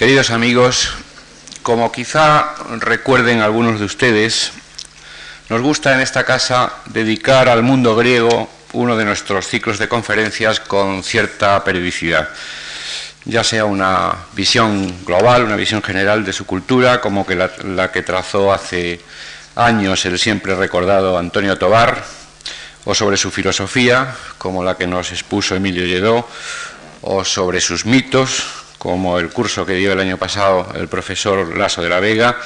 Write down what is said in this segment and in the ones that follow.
Queridos amigos, como quizá recuerden algunos de ustedes, nos gusta en esta casa dedicar al mundo griego uno de nuestros ciclos de conferencias con cierta periodicidad, ya sea una visión global, una visión general de su cultura, como la, que trazó hace años el siempre recordado Antonio Tobar, o sobre su filosofía, como la que nos expuso Emilio Lledó, o sobre sus mitos, como el curso que dio el año pasado el profesor Lasso de la Vega,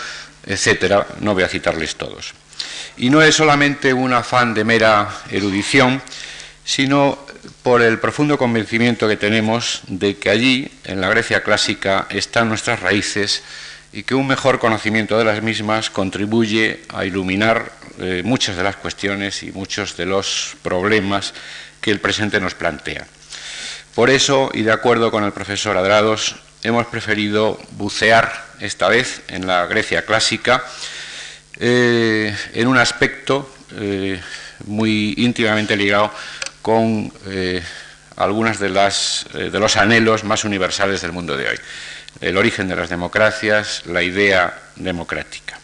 etcétera. No voy a citarles todos. Y no es solamente un afán de mera erudición, sino por el profundo convencimiento que tenemos de que allí, en la Grecia clásica, están nuestras raíces y que un mejor conocimiento de las mismas contribuye a iluminar eh, muchas de las cuestiones y muchos de los problemas que el presente nos plantea. Por eso, y de acuerdo con el profesor Adrados, hemos preferido bucear esta vez en la Grecia clásica eh, en un aspecto eh, muy íntimamente ligado con eh, algunas de, las, de los anhelos más universales del mundo de hoy. El origen de las democracias, la idea democrática.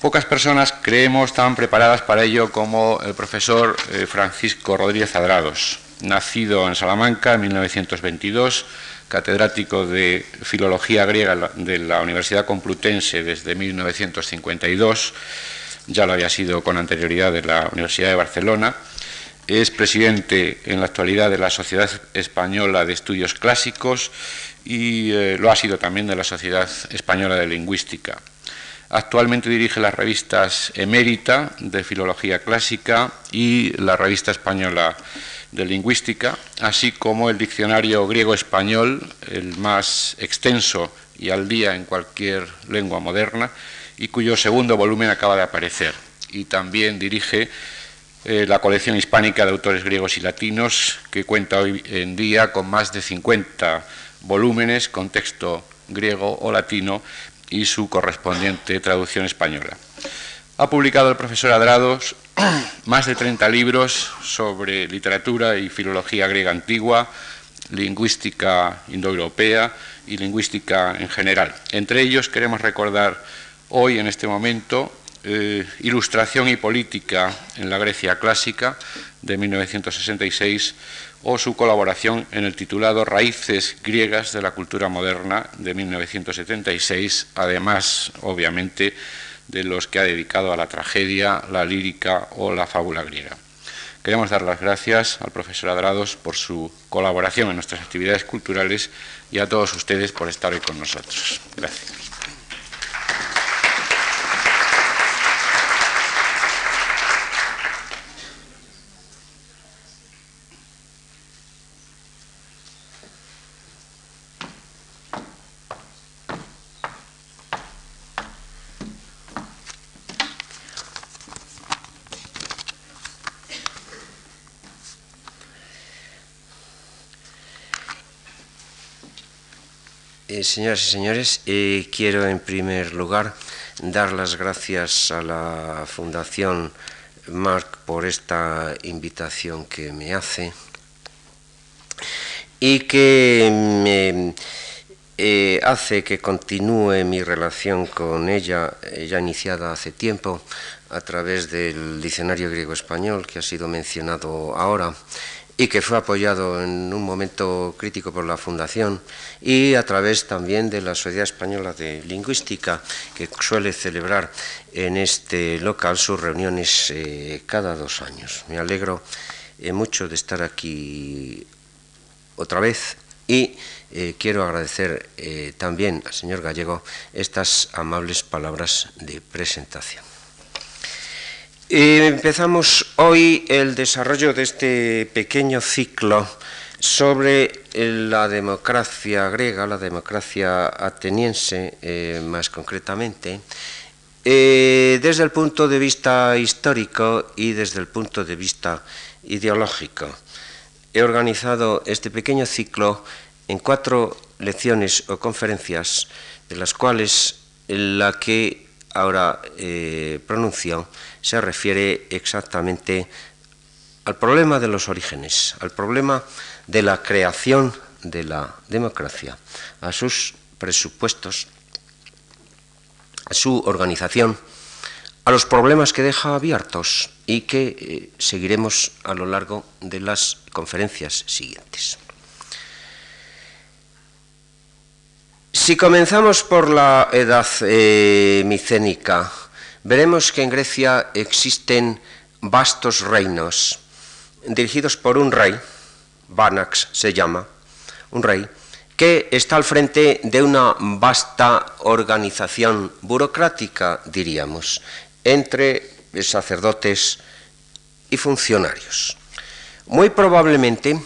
Pocas personas creemos tan preparadas para ello como el profesor Francisco Rodríguez Adrados, nacido en Salamanca en 1922, catedrático de Filología Griega de la Universidad Complutense desde 1952, ya lo había sido con anterioridad de la Universidad de Barcelona, es presidente en la actualidad de la Sociedad Española de Estudios Clásicos y eh, lo ha sido también de la Sociedad Española de Lingüística. Actualmente dirige las revistas Emérita de Filología Clásica y la revista española de lingüística, así como el diccionario griego-español, el más extenso y al día en cualquier lengua moderna, y cuyo segundo volumen acaba de aparecer. Y también dirige eh, la colección hispánica de autores griegos y latinos, que cuenta hoy en día con más de 50 volúmenes con texto griego o latino y su correspondiente traducción española. Ha publicado el profesor Adrados más de 30 libros sobre literatura y filología griega antigua, lingüística indoeuropea y lingüística en general. Entre ellos queremos recordar hoy, en este momento, eh, Ilustración y Política en la Grecia Clásica de 1966 o su colaboración en el titulado Raíces griegas de la cultura moderna de 1976, además, obviamente, de los que ha dedicado a la tragedia, la lírica o la fábula griega. Queremos dar las gracias al profesor Adrados por su colaboración en nuestras actividades culturales y a todos ustedes por estar hoy con nosotros. Gracias. Eh, señoras y señores, eh, quiero en primer lugar dar las gracias a la Fundación Marc por esta invitación que me hace y que me eh, hace que continúe mi relación con ella, ya iniciada hace tiempo, a través del diccionario griego-español que ha sido mencionado ahora y que fue apoyado en un momento crítico por la Fundación y a través también de la Sociedad Española de Lingüística, que suele celebrar en este local sus reuniones eh, cada dos años. Me alegro eh, mucho de estar aquí otra vez y eh, quiero agradecer también al señor Gallego estas amables palabras de presentación. Empezamos hoy el desarrollo de este pequeño ciclo sobre la democracia griega, la democracia ateniense eh, más concretamente, eh, desde el punto de vista histórico y desde el punto de vista ideológico. He organizado este pequeño ciclo en cuatro lecciones o conferencias, de las cuales la que ahora eh, pronuncio se refiere exactamente al problema de los orígenes, al problema de la creación de la democracia, a sus presupuestos, a su organización, a los problemas que deja abiertos y que eh, seguiremos a lo largo de las conferencias siguientes. Si comenzamos por la edad eh, micénica, veremos que en Grecia existen vastos reinos dirigidos por un rey, Banax se llama, un rey, que está al frente de una vasta organización burocrática, diríamos, entre sacerdotes y funcionarios. Muy probablemente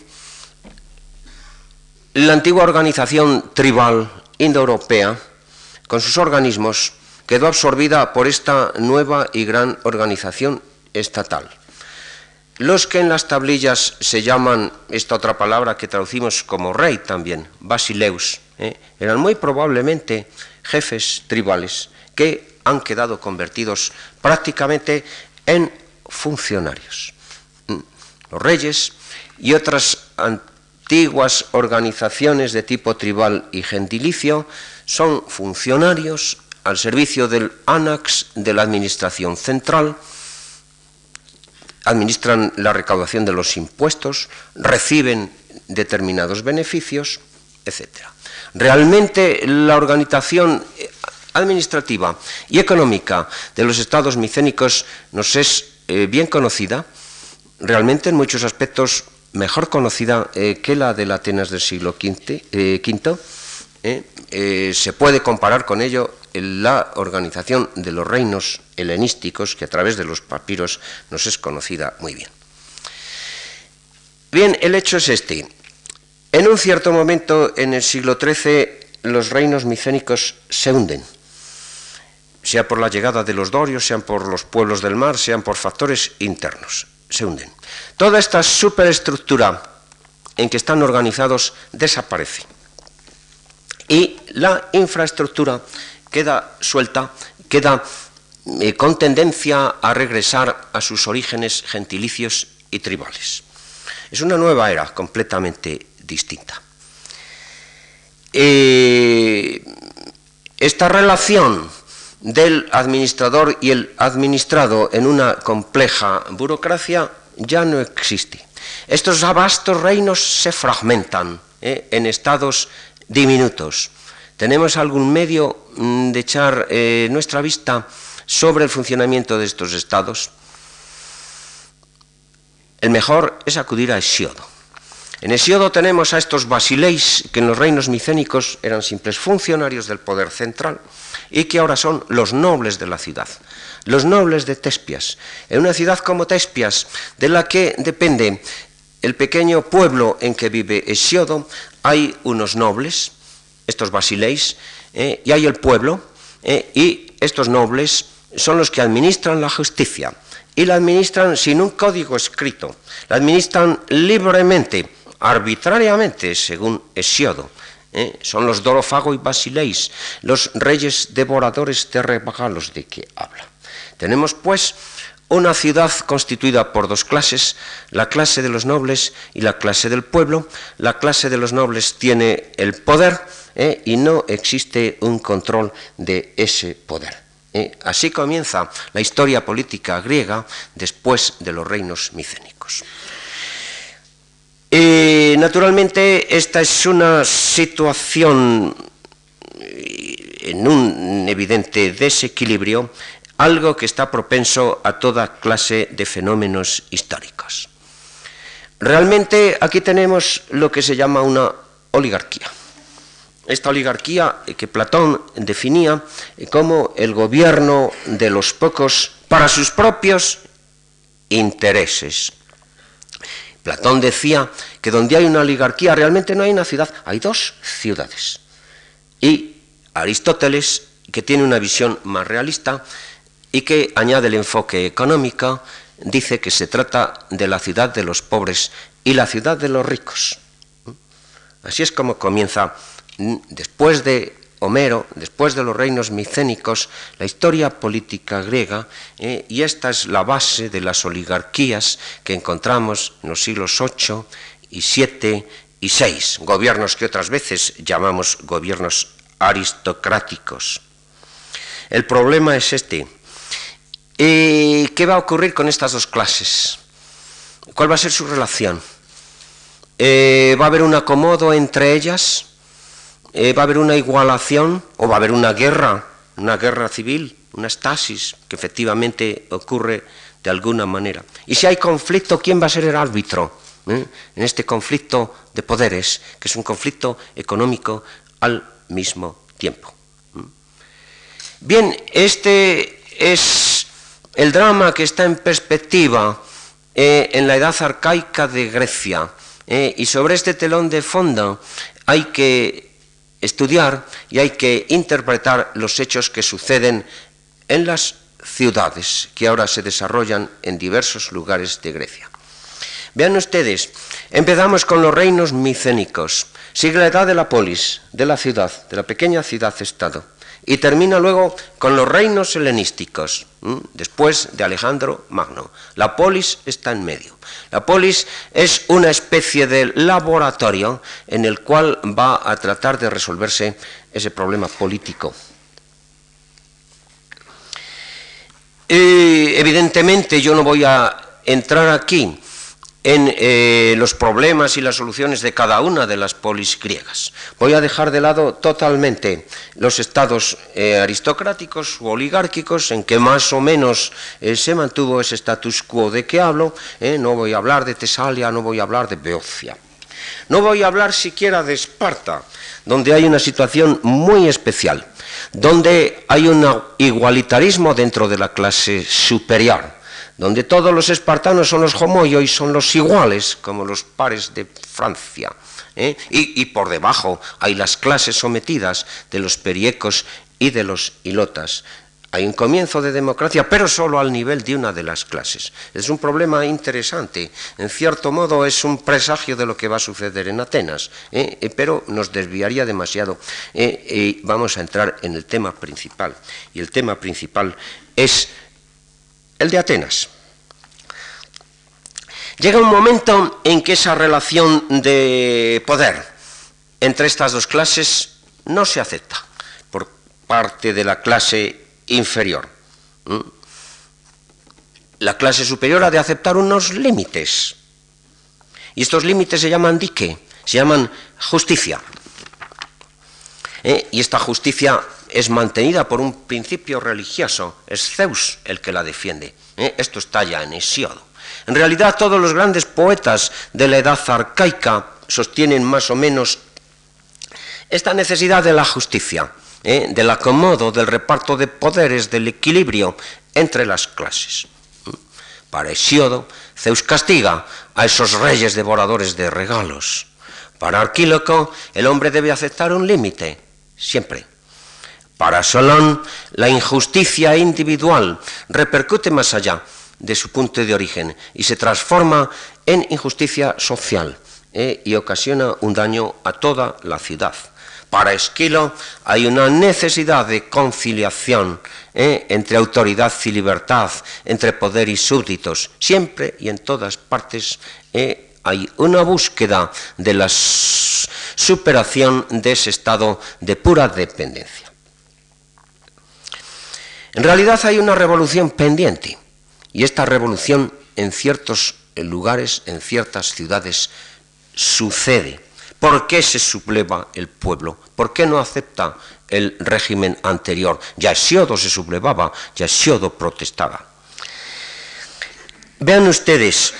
la antigua organización tribal indoeuropea, con sus organismos, quedó absorbida por esta nueva y gran organización estatal. Los que en las tablillas se llaman esta otra palabra que traducimos como rey también, basileus, ¿eh? eran muy probablemente jefes tribales que han quedado convertidos prácticamente en funcionarios. Mm. Los reyes y otras antiguas organizaciones de tipo tribal y gentilicio son funcionarios al servicio del ANAX de la Administración Central, administran la recaudación de los impuestos, reciben determinados beneficios, etc. Realmente la organización administrativa y económica de los estados micénicos nos es eh, bien conocida, realmente en muchos aspectos mejor conocida eh, que la de la Atenas del siglo V, eh, se puede comparar con ello la organización de los reinos helenísticos, que a través de los papiros nos es conocida muy bien. Bien, el hecho es este. En un cierto momento, en el siglo XIII, los reinos micénicos se hunden, sea por la llegada de los dorios, sean por los pueblos del mar, sean por factores internos, se hunden. Toda esta superestructura en que están organizados desaparece. Y la infraestructura queda suelta, queda eh, con tendencia a regresar a sus orígenes gentilicios y tribales. Es una nueva era completamente distinta. Eh, esta relación del administrador y el administrado en una compleja burocracia ya no existe. Estos vastos reinos se fragmentan eh, en estados diminutos. ¿Tenemos algún medio mm, de echar eh, nuestra vista sobre el funcionamiento de estos estados? El mejor es acudir a Hesiodo. En Hesiodo tenemos a estos basileis que en los reinos micénicos eran simples funcionarios del poder central y que ahora son los nobles de la ciudad, los nobles de Tespias. En una ciudad como Tespias, de la que depende el pequeño pueblo en que vive Hesiodo, hay unos nobles, estos basileis, eh, y hay el pueblo, eh, y estos nobles son los que administran la justicia, y la administran sin un código escrito, la administran libremente, arbitrariamente, según Hesiodo. Eh, son los Dorofago y Basileis, los reyes devoradores de regalos de que habla. Tenemos, pues, una ciudad constituida por dos clases, la clase de los nobles y la clase del pueblo. La clase de los nobles tiene el poder eh, y no existe un control de ese poder. Eh. Así comienza la historia política griega después de los reinos micénicos. Eh, naturalmente, esta es una situación en un evidente desequilibrio algo que está propenso a toda clase de fenómenos históricos. Realmente aquí tenemos lo que se llama una oligarquía. Esta oligarquía que Platón definía como el gobierno de los pocos para sus propios intereses. Platón decía que donde hay una oligarquía realmente no hay una ciudad, hay dos ciudades. Y Aristóteles, que tiene una visión más realista, y que añade el enfoque económico, dice que se trata de la ciudad de los pobres y la ciudad de los ricos. Así es como comienza, después de Homero, después de los reinos micénicos, la historia política griega, eh, y esta es la base de las oligarquías que encontramos en los siglos VIII y VII y VI, gobiernos que otras veces llamamos gobiernos aristocráticos. El problema es este. ¿Qué va a ocurrir con estas dos clases? ¿Cuál va a ser su relación? Eh, ¿Va a haber un acomodo entre ellas? Eh, ¿Va a haber una igualación? ¿O va a haber una guerra? ¿Una guerra civil? ¿Una estasis que efectivamente ocurre de alguna manera? Y si hay conflicto, ¿quién va a ser el árbitro en este conflicto de poderes, que es un conflicto económico al mismo tiempo? Bien, este es el drama que está en perspectiva eh, en la edad arcaica de Grecia. Eh, y sobre este telón de fondo hay que estudiar y hay que interpretar los hechos que suceden en las ciudades que ahora se desarrollan en diversos lugares de Grecia. Vean ustedes, empezamos con los reinos micénicos, sigue la edad de la polis, de la ciudad, de la pequeña ciudad-estado y termina luego con los reinos helenísticos, después de Alejandro Magno. La polis está en medio. La polis es una especie de laboratorio en el cual va a tratar de resolverse ese problema político. evidentemente yo no voy a entrar aquí en eh, los problemas y las soluciones de cada una de las polis griegas. Voy a dejar de lado totalmente los estados eh, aristocráticos u oligárquicos en que más o menos eh, se mantuvo ese status quo de que hablo. no voy a hablar de Tesalia, no voy a hablar de Beocia. No voy a hablar siquiera de Esparta, donde hay una situación muy especial, donde hay un igualitarismo dentro de la clase superior donde todos los espartanos son los homoyo y son los iguales, como los pares de Francia. ¿eh? Y, por debajo hay las clases sometidas de los periecos y de los ilotas. Hay un comienzo de democracia, pero solo al nivel de una de las clases. Es un problema interesante. En cierto modo es un presagio de lo que va a suceder en Atenas, ¿eh? Eh, pero nos desviaría demasiado. vamos a entrar en el tema principal. Y el tema principal es el de Atenas. Llega un momento en que esa relación de poder entre estas dos clases no se acepta por parte de la clase inferior. La clase superior ha de aceptar unos límites. Y estos límites se llaman dique, se llaman justicia. ¿Eh? Y esta justicia es mantenida por un principio religioso, es Zeus el que la defiende. ¿eh? Esto está ya en Hesiodo. En realidad todos los grandes poetas de la edad arcaica sostienen más o menos esta necesidad de la justicia, ¿eh? del acomodo, del reparto de poderes, del equilibrio entre las clases. Para Hesiodo, Zeus castiga a esos reyes devoradores de regalos. Para Arquíloco, el hombre debe aceptar un límite, siempre. Para Solón, la injusticia individual repercute más allá de su punto de origen y se transforma en injusticia social eh, y ocasiona un daño a toda la ciudad. Para Esquilo hay una necesidad de conciliación eh, entre autoridad y libertad, entre poder y súbditos. Siempre y en todas partes eh, hay una búsqueda de la superación de ese estado de pura dependencia. En realidad hay una revolución pendiente y esta revolución en ciertos lugares, en ciertas ciudades, sucede. ¿Por qué se subleva el pueblo? ¿Por qué no acepta el régimen anterior? Ya Hesiodo se sublevaba, ya Hesiodo protestaba. Vean ustedes,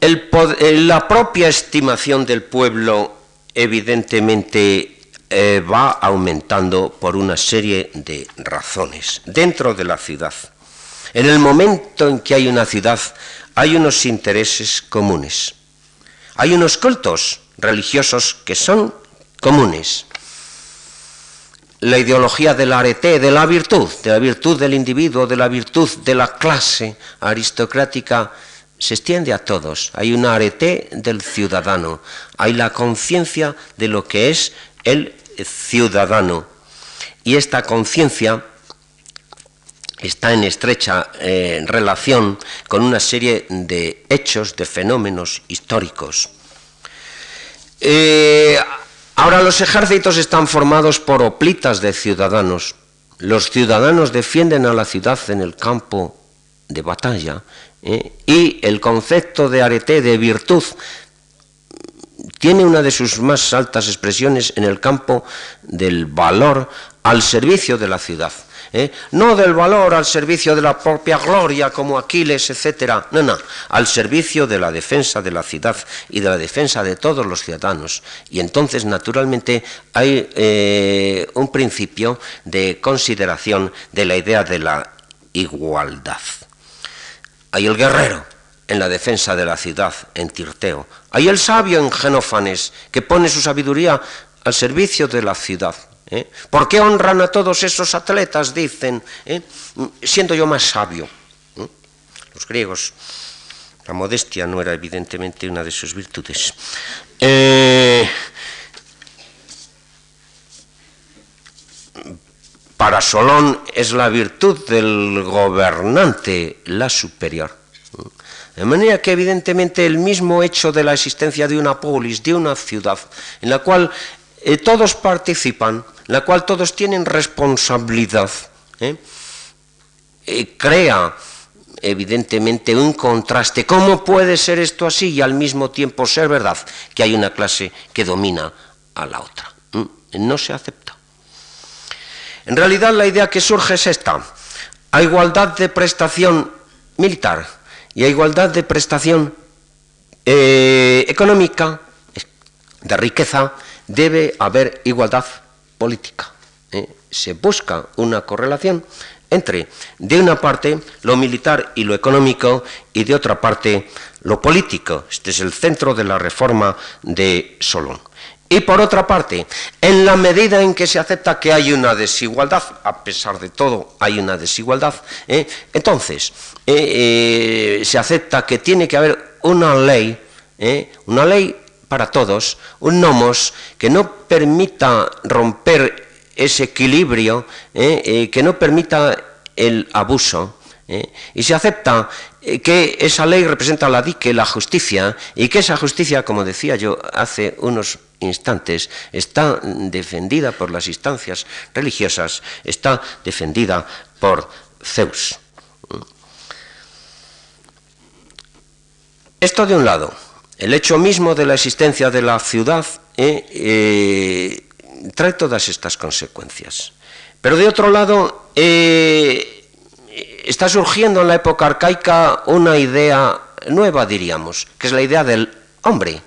la propia estimación del pueblo evidentemente eh, va aumentando por una serie de razones dentro de la ciudad. En el momento en que hay una ciudad, hay unos intereses comunes. Hay unos cultos religiosos que son comunes. La ideología del arete, de la virtud, de la virtud del individuo, de la virtud de la clase aristocrática, se extiende a todos. Hay un arete del ciudadano, hay la conciencia de lo que es el ciudadano. Y esta conciencia está en estrecha eh, relación con una serie de hechos, de fenómenos históricos. Eh, Ahora los ejércitos están formados por oplitas de ciudadanos. Los ciudadanos defienden a la ciudad en el campo de batalla ¿eh? y el concepto de arete, de virtud, tiene una de sus más altas expresiones en el campo del valor al servicio de la ciudad. ¿eh? no del valor al servicio de la propia gloria como Aquiles, etcétera, no, no, al servicio de la defensa de la ciudad y de la defensa de todos los ciudadanos. Y entonces, naturalmente, hay eh, un principio de consideración de la idea de la igualdad. Hay el guerrero en la defensa de la ciudad, en Tirteo. Hay el sabio en Genófanes, que pone su sabiduría al servicio de la ciudad. ¿eh? ¿Por qué honran a todos esos atletas? Dicen, ¿eh? siendo yo más sabio. ¿eh? Los griegos, la modestia no era evidentemente una de sus virtudes. para Solón es la virtud del gobernante la superior. De manera que evidentemente el mismo hecho de la existencia de una polis, de una ciudad, en la cual todos participan, la cual todos tienen responsabilidad, ¿eh? Eh, crea evidentemente un contraste. ¿Cómo puede ser esto así y al mismo tiempo ser verdad que hay una clase que domina a la otra? ¿Mm? No se acepta. En realidad la idea que surge es esta. A igualdad de prestación militar y a igualdad de prestación eh, económica, de riqueza, debe haber igualdad política. ¿eh? Se busca una correlación entre, de una parte, lo militar y lo económico, y de otra parte, lo político. Este es el centro de la reforma de Solón. Y por otra parte, en la medida en que se acepta que hay una desigualdad, a pesar de todo hay una desigualdad, ¿eh? entonces eh, se acepta que tiene que haber una ley, una ley para todos, un nomos que no permita romper ese equilibrio, eh, eh, que no permita el abuso. Eh, y se acepta que esa ley representa la dique, la justicia, y que esa justicia, como decía yo hace unos instantes, está defendida por las instancias religiosas, está defendida por Zeus. Esto de un lado. El hecho mismo de la existencia de la ciudad eh, eh, trae todas estas consecuencias. Pero de otro lado, eh, está surgiendo en la época arcaica una idea nueva, diríamos, que es la idea del hombre.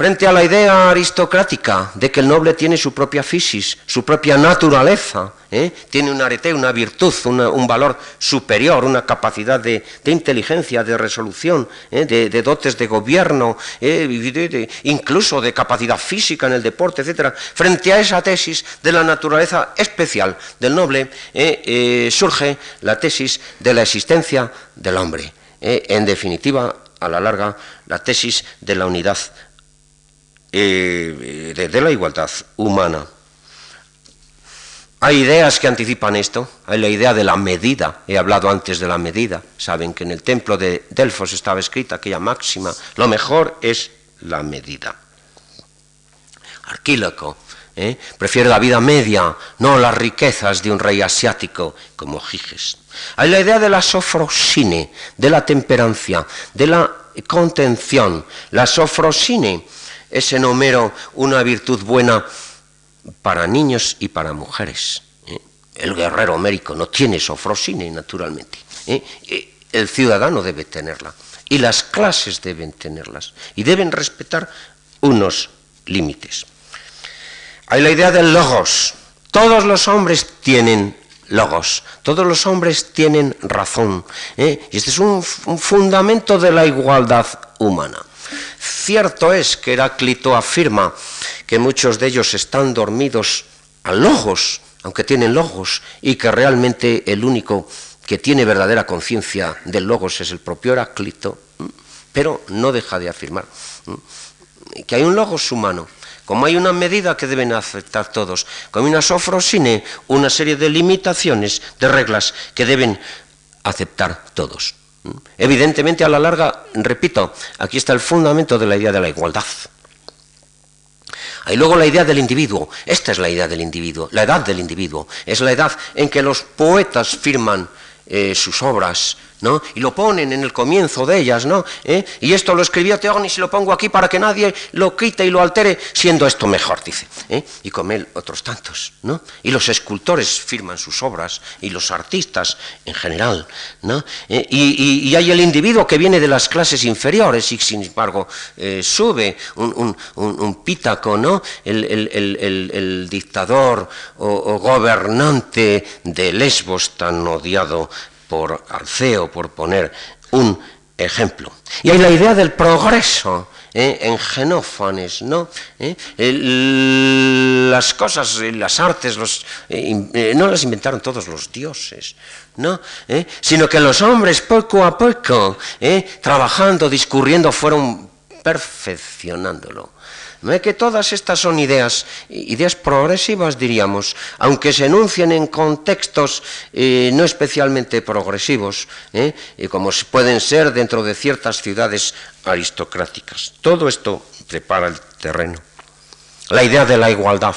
Frente a la idea aristocrática de que el noble tiene su propia fisis, su propia naturaleza, ¿eh? tiene un arete, una virtud, un valor superior, una capacidad de, inteligencia, de resolución, ¿eh? de, dotes de gobierno, ¿eh? incluso de capacidad física en el deporte, etc. Frente a esa tesis de la naturaleza especial del noble, surge la tesis de la existencia del hombre. en definitiva, a la larga, la tesis de la unidad eh, la igualdad humana. Hay ideas que anticipan esto. Hay la idea de la medida. He hablado antes de la medida. Saben que en el templo de Delfos estaba escrita aquella máxima. Lo mejor es la medida. Arquíloco ¿eh? prefiere la vida media, no las riquezas de un rey asiático como Giges. Hay la idea de la sofrosine, de la temperancia, de la contención. La sofrosine es en Homero una virtud buena para niños y para mujeres. ¿eh? El guerrero homérico no tiene sofrosine, naturalmente. ¿eh? El ciudadano debe tenerla. Y las clases deben tenerlas. Y deben respetar unos límites. Hay la idea del logos. Todos los hombres tienen logos. Todos los hombres tienen razón. ¿eh? Y este es un fundamento de la igualdad humana. Cierto es que Heráclito afirma que muchos de ellos están dormidos a logos, aunque tienen logos, y que realmente el único que tiene verdadera conciencia del logos es el propio Heráclito, pero no deja de afirmar que hay un logos humano, como hay una medida que deben aceptar todos, como una sofrosine, una serie de limitaciones, de reglas que deben aceptar todos. Evidentemente, a la larga, repito, aquí está el fundamento de la idea de la igualdad. Hay luego la idea del individuo. Esta es la idea del individuo, la edad del individuo. Es la edad en que los poetas firman eh, sus obras, ¿no? Y lo ponen en el comienzo de ellas, ¿no? ¿Eh? Y esto lo escribió Teognis y lo pongo aquí para que nadie lo quite y lo altere, siendo esto mejor, dice. ¿eh? Y con él otros tantos, ¿no? Y los escultores firman sus obras, y los artistas en general, ¿no? Y, hay el individuo que viene de las clases inferiores y sin embargo sube un, pítaco, ¿no? El, dictador o gobernante de Lesbos tan odiado por Alceo, por poner un ejemplo. Y hay la idea del progreso. ¿eh? en Genófanes, ¿no? ¿Eh? las cosas, las artes, los, eh, no las inventaron todos los dioses, ¿no? Sino que los hombres poco a poco, trabajando, discurriendo, fueron perfeccionándolo. No es que todas estas son ideas, ideas progresivas diríamos, aunque se enuncien en contextos eh, no especialmente progresivos, ¿eh? como pueden ser dentro de ciertas ciudades aristocráticas. Todo esto prepara el terreno. La idea de la igualdad.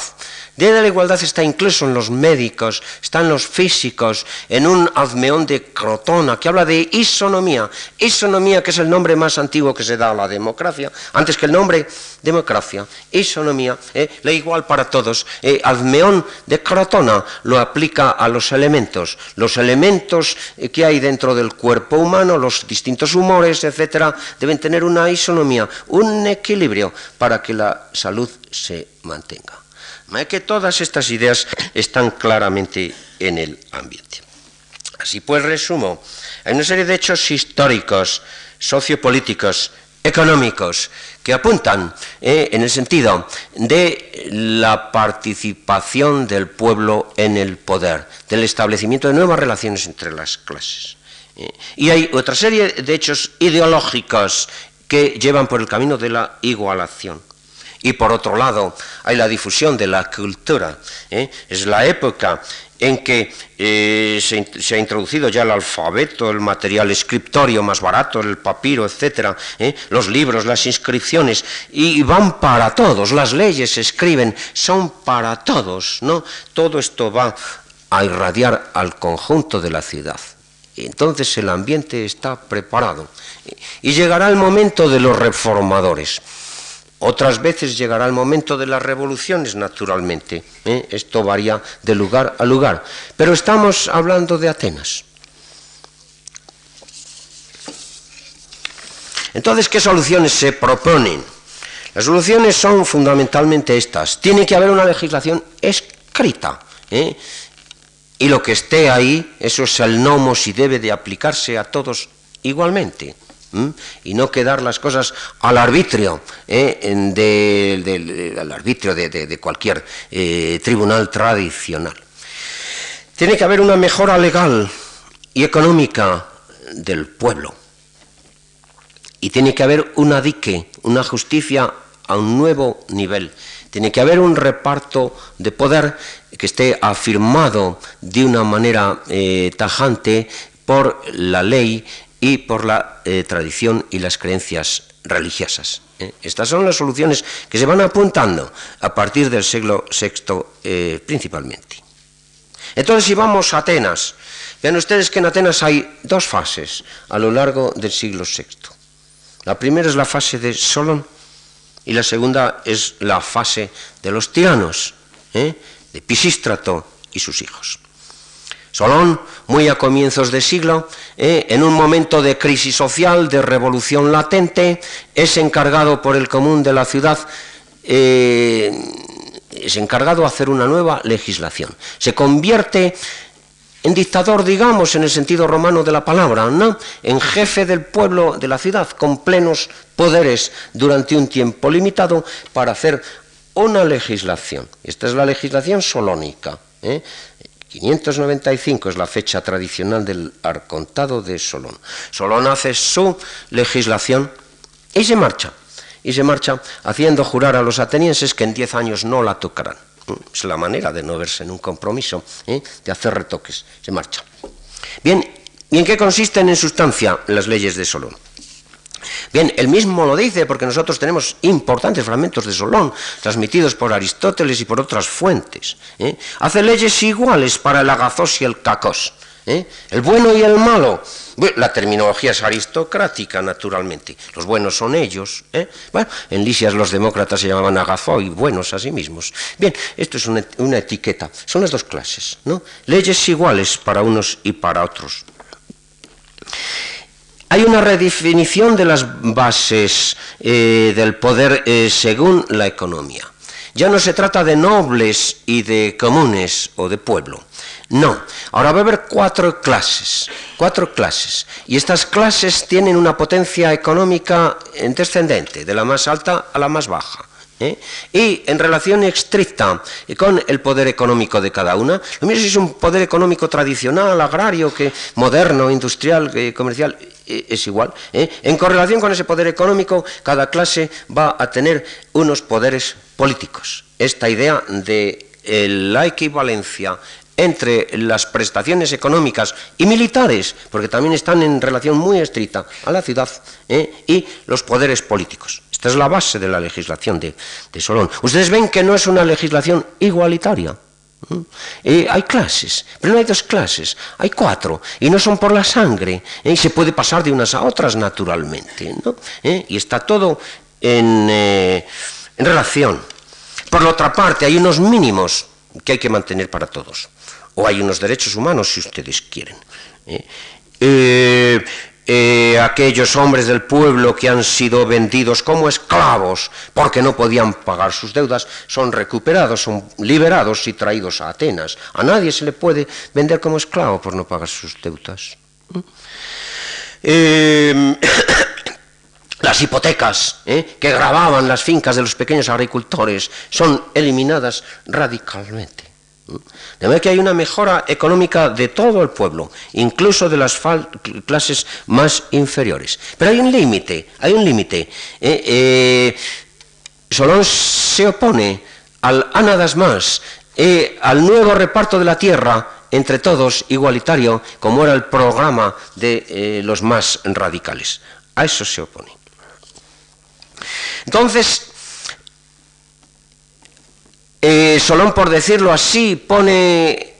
De la igualdad está incluso en los médicos, está en los físicos, en un azmeón de Crotona que habla de isonomía. Isonomía, que es el nombre más antiguo que se da a la democracia, antes que el nombre democracia. Isonomía, eh, la igual para todos. Eh, de Crotona lo aplica a los elementos. Los elementos eh, que hay dentro del cuerpo humano, los distintos humores, etcétera, deben tener una isonomía, un equilibrio para que la salud se mantenga que todas estas ideas están claramente en el ambiente. Así pues, resumo, hay una serie de hechos históricos, sociopolíticos, económicos, que apuntan eh, en el sentido de la participación del pueblo en el poder, del establecimiento de nuevas relaciones entre las clases. Eh, y hay otra serie de hechos ideológicos que llevan por el camino de la igualación. Y por otro lado, hay la difusión de la cultura. ¿eh? Es la época en que eh, se, ha introducido ya el alfabeto, el material escriptorio más barato, el papiro, etcétera, ¿eh? los libros, las inscripciones, y van para todos, las leyes se escriben, son para todos, ¿no? Todo esto va a irradiar al conjunto de la ciudad. Entonces el ambiente está preparado. Y llegará el momento de los reformadores. Otras veces llegará el momento de las revoluciones, naturalmente. ¿eh? Esto varía de lugar a lugar. Pero estamos hablando de Atenas. Entonces, ¿qué soluciones se proponen? Las soluciones son fundamentalmente estas. Tiene que haber una legislación escrita. ¿eh? Y lo que esté ahí, eso es el nomos y debe de aplicarse a todos igualmente y no quedar las cosas al arbitrio, ¿eh? al arbitrio de, cualquier eh, tribunal tradicional. Tiene que haber una mejora legal y económica del pueblo. Y tiene que haber una dique, una justicia a un nuevo nivel. Tiene que haber un reparto de poder que esté afirmado de una manera eh, tajante por la ley y por la eh, tradición y las creencias religiosas. ¿eh? Estas son las soluciones que se van apuntando a partir del siglo VI eh, principalmente. Entonces, si vamos a Atenas, vean ustedes que en Atenas hay dos fases a lo largo del siglo VI. La primera es la fase de Solón y la segunda es la fase de los tiranos, de Pisístrato y sus hijos. Solón, muy a comienzos de siglo, eh, en un momento de crisis social, de revolución latente, es encargado por el común de la ciudad, eh, es encargado de hacer una nueva legislación. Se convierte en dictador, digamos, en el sentido romano de la palabra, ¿no? En jefe del pueblo de la ciudad, con plenos poderes durante un tiempo limitado para hacer una legislación. Esta es la legislación solónica. ¿eh? 595 es la fecha tradicional del arcontado de Solón. Solón hace su legislación y se marcha. Y se marcha haciendo jurar a los atenienses que en diez años no la tocarán. Es la manera de no verse en un compromiso, ¿eh? de hacer retoques. Se marcha. Bien, ¿y en qué consisten en sustancia las leyes de Solón? Bien, él mismo lo dice porque nosotros tenemos importantes fragmentos de Solón transmitidos por Aristóteles y por otras fuentes. ¿eh? Hace leyes iguales para el agazos y el cacos. ¿eh? El bueno y el malo. la terminología es aristocrática, naturalmente. Los buenos son ellos. ¿eh? Bueno, en Lisias los demócratas se llamaban agazó y buenos a sí mismos. Bien, esto es una, una etiqueta. Son las dos clases. ¿no? Leyes iguales para unos y para otros. Hay una redefinición de las bases eh, del poder eh, según la economía. Ya no se trata de nobles y de comunes o de pueblo. No, ahora va a haber cuatro clases, cuatro clases. Y estas clases tienen una potencia económica descendente, de la más alta a la más baja. ¿eh? Y en relación estricta con el poder económico de cada una, lo mismo si es un poder económico tradicional, agrario, que moderno, industrial, comercial, es igual. ¿eh? En correlación con ese poder económico, cada clase va a tener unos poderes políticos. Esta idea de la equivalencia entre las prestaciones económicas y militares, porque también están en relación muy estricta a la ciudad, y los poderes políticos. Esta es la base de la legislación de, Solón. Ustedes ven que no es una legislación igualitaria. ¿Eh? hay clases, pero no hay dos clases, hay cuatro, y no son por la sangre, ¿eh? y se puede pasar de unas a otras naturalmente, ¿Eh? y está todo en, en, relación. Por la otra parte, hay unos mínimos que hay que mantener para todos, o hay unos derechos humanos si ustedes quieren. Eh, aquellos hombres del pueblo que han sido vendidos como esclavos porque no podían pagar sus deudas son recuperados, son liberados y traídos a Atenas. A nadie se le puede vender como esclavo por no pagar sus deudas. Eh, las hipotecas ¿eh? que grababan las fincas de los pequeños agricultores son eliminadas radicalmente. De manera que hay una mejora económica de todo el pueblo, incluso de las clases más inferiores. Pero hay un límite, hay un límite. Eh, eh, Solón se opone al anadas más, eh, al nuevo reparto de la tierra entre todos igualitario, como era el programa de los más radicales. A eso se opone. Entonces, eh, Solón, por decirlo así, pone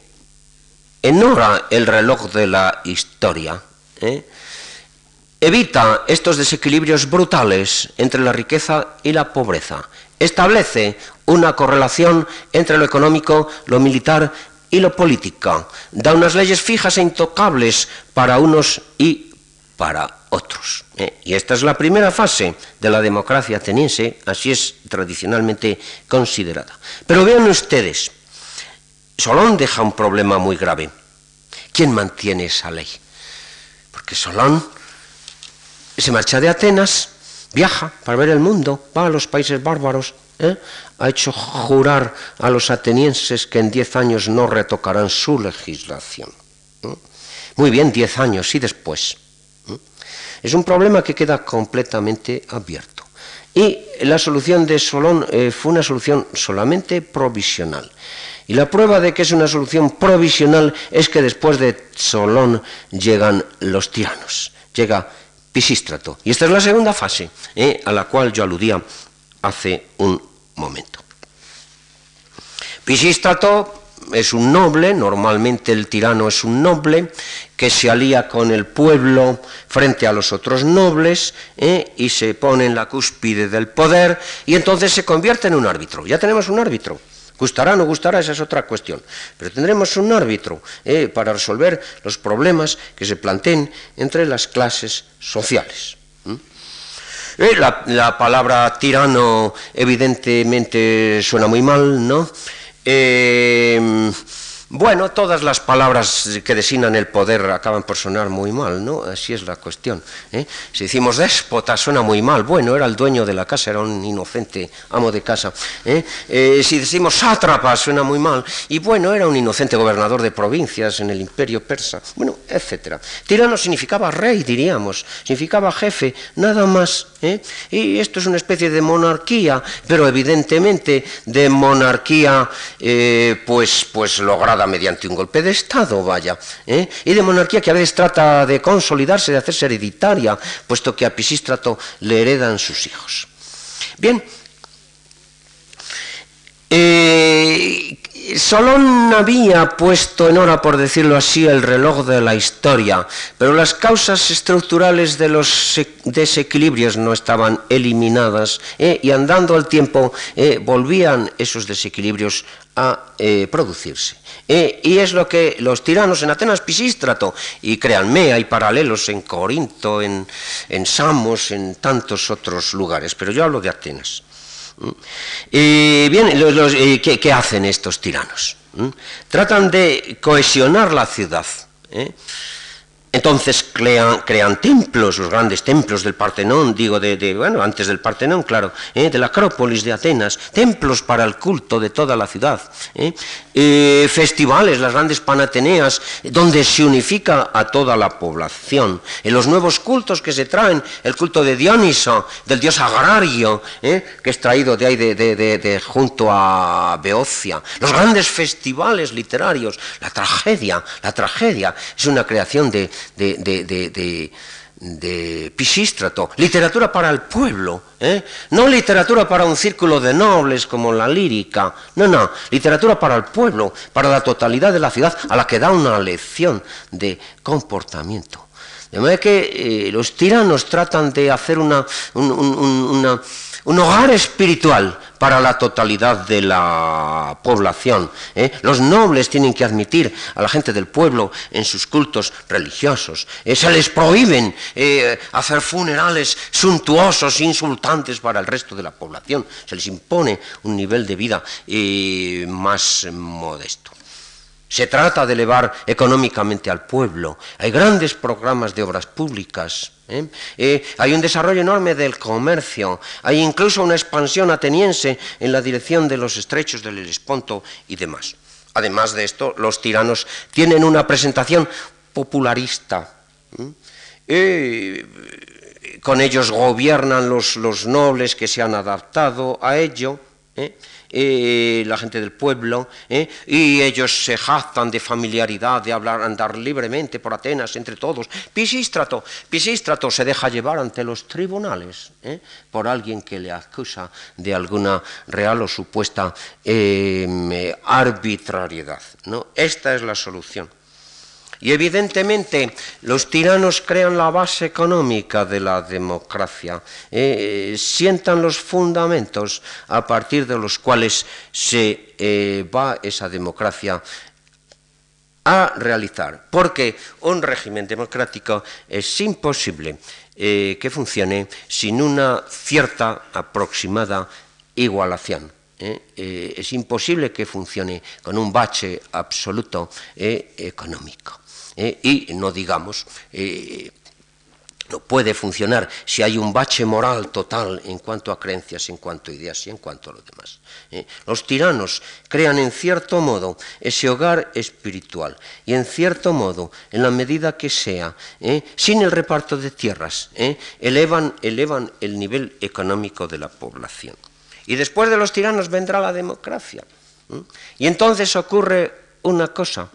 en hora el reloj de la historia. ¿eh? Evita estos desequilibrios brutales entre la riqueza y la pobreza. Establece una correlación entre lo económico, lo militar y lo político. Da unas leyes fijas e intocables para unos y para otros. ¿eh? Y esta es la primera fase de la democracia ateniense, así es tradicionalmente considerada. Pero vean ustedes, Solón deja un problema muy grave. ¿Quién mantiene esa ley? Porque Solón se marcha de Atenas, viaja para ver el mundo, va a los países bárbaros, ¿eh? ha hecho jurar a los atenienses que en diez años no retocarán su legislación. ¿eh? Muy bien, diez años y después. Es un problema que queda completamente abierto. Y la solución de Solón eh, fue una solución solamente provisional. Y la prueba de que es una solución provisional es que después de Solón llegan los tiranos, llega Pisístrato. Y esta es la segunda fase eh, a la cual yo aludía hace un momento. Pisístrato es un noble, normalmente el tirano es un noble, que se alía con el pueblo frente a los otros nobles ¿eh? y se pone en la cúspide del poder y entonces se convierte en un árbitro. Ya tenemos un árbitro. Gustará o no gustará, esa es otra cuestión. Pero tendremos un árbitro ¿eh? para resolver los problemas que se planteen entre las clases sociales. Eh, la, la, palabra tirano evidentemente suena muy mal, ¿no? Eh, bueno, todas las palabras que designan el poder acaban por sonar muy mal, ¿no? Así es la cuestión. ¿eh? Si decimos déspota, suena muy mal. Bueno, era el dueño de la casa, era un inocente amo de casa. ¿eh? Eh, si decimos sátrapa, suena muy mal. Y bueno, era un inocente gobernador de provincias en el imperio persa. Bueno, etcétera. Tirano significaba rey, diríamos. Significaba jefe, nada más. Y esto es una especie de monarquía, pero evidentemente de monarquía, pues, pues lograda mediante un golpe de Estado, vaya, ¿eh? y de monarquía que a veces trata de consolidarse, de hacerse hereditaria, puesto que a Pisístrato le heredan sus hijos. Bien, eh, Solón había puesto en hora, por decirlo así, el reloj de la historia, pero las causas estructurales de los desequilibrios no estaban eliminadas eh, y andando al tiempo volvían esos desequilibrios a producirse. Y es lo que los tiranos en Atenas Pisístrato, y créanme, hay paralelos en Corinto, en, en Samos, en tantos otros lugares, pero yo hablo de Atenas. Y bien, ¿qué, hacen estos tiranos? Tratan de cohesionar la ciudad. ¿eh? Entonces crean, templos, los grandes templos del Partenón, digo, de, bueno, antes del Partenón, claro, ¿eh? de la Acrópolis de Atenas, templos para el culto de toda la ciudad, ¿eh? Eh, festivales, las grandes panateneas, donde se unifica a toda la población, en los nuevos cultos que se traen, el culto de Dioniso, del dios agrario, que es traído de ahí de, junto a Beocia, los grandes festivales literarios, la tragedia, la tragedia es una creación de de, Pisístrato, literatura para el pueblo, ¿eh? no literatura para un círculo de nobles como la lírica, no, no, literatura para el pueblo, para la totalidad de la ciudad, a la que da una lección de comportamiento. De manera que eh, los tiranos tratan de hacer una un hogar espiritual para la totalidad de la población. ¿eh? Los nobles tienen que admitir a la gente del pueblo en sus cultos religiosos. ¿eh? Se les prohíben eh, hacer funerales suntuosos, insultantes para el resto de la población. Se les impone un nivel de vida más modesto. Se trata de elevar económicamente al pueblo. Hay grandes programas de obras públicas. ¿eh? Eh, hay un desarrollo enorme del comercio. Hay incluso una expansión ateniense en la dirección de los estrechos del Helesponto y demás. Además de esto, los tiranos tienen una presentación popularista. ¿eh? con ellos gobiernan los, los, nobles que se han adaptado a ello. Eh, la gente del pueblo, eh, y ellos se jactan de familiaridad, de hablar, andar libremente por Atenas entre todos. Pisístrato, Pisístrato se deja llevar ante los tribunales eh, por alguien que le acusa de alguna real o supuesta arbitrariedad. ¿no? Esta es la solución. Y evidentemente los tiranos crean la base económica de la democracia, eh, sientan los fundamentos a partir de los cuales se eh, va esa democracia a realizar, porque un régimen democrático es imposible eh, que funcione sin una cierta aproximada igualación. es imposible que funcione con un bache absoluto económico. ¿Eh? y no digamos, eh, no puede funcionar si hay un bache moral total en cuanto a creencias, en cuanto a ideas y en cuanto a lo demás. ¿eh? Los tiranos crean en cierto modo ese hogar espiritual y en cierto modo, en la medida que sea, sin el reparto de tierras, elevan, elevan el nivel económico de la población. Y después de los tiranos vendrá la democracia. Y entonces ocurre una cosa,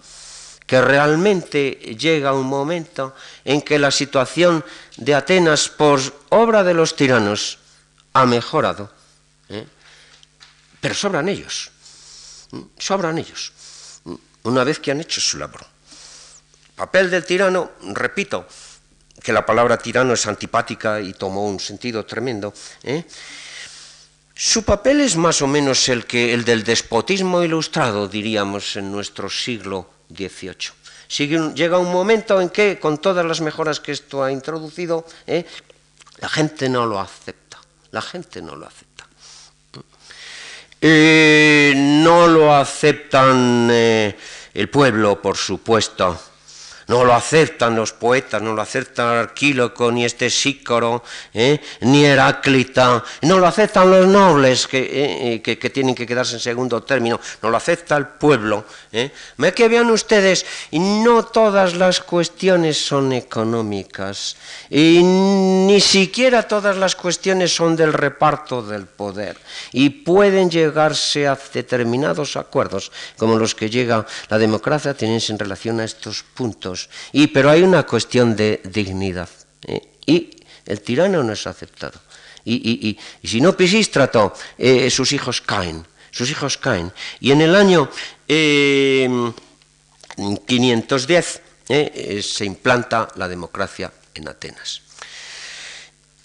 que realmente llega un momento en que la situación de Atenas por obra de los tiranos ha mejorado. ¿eh? Pero sobran ellos, sobran ellos, una vez que han hecho su labor. Papel del tirano, repito, que la palabra tirano es antipática y tomó un sentido tremendo. ¿eh? Su papel es más o menos el, que, el del despotismo ilustrado, diríamos, en nuestro siglo llega un momento en que, con todas las mejoras que esto ha introducido, ¿eh? la gente no lo acepta. La gente no lo acepta. no lo aceptan eh, el pueblo, por supuesto. No lo aceptan los poetas, no lo aceptan Arquíloco, ni este Sícoro, ¿eh? ni Heráclita, no lo aceptan los nobles que, eh, que, tienen que quedarse en segundo término, no lo acepta el pueblo. ¿eh? Que vean ustedes, no todas las cuestiones son económicas, y ni siquiera todas las cuestiones son del reparto del poder, y pueden llegarse a determinados acuerdos, como los que llega la democracia, tienen en relación a estos puntos. Y, pero hay una cuestión de dignidad. ¿eh? Y el tirano no es aceptado. Y, si no Pisístrato, eh, sus hijos caen. Sus hijos caen. Y en el año 510 eh, se implanta la democracia en Atenas.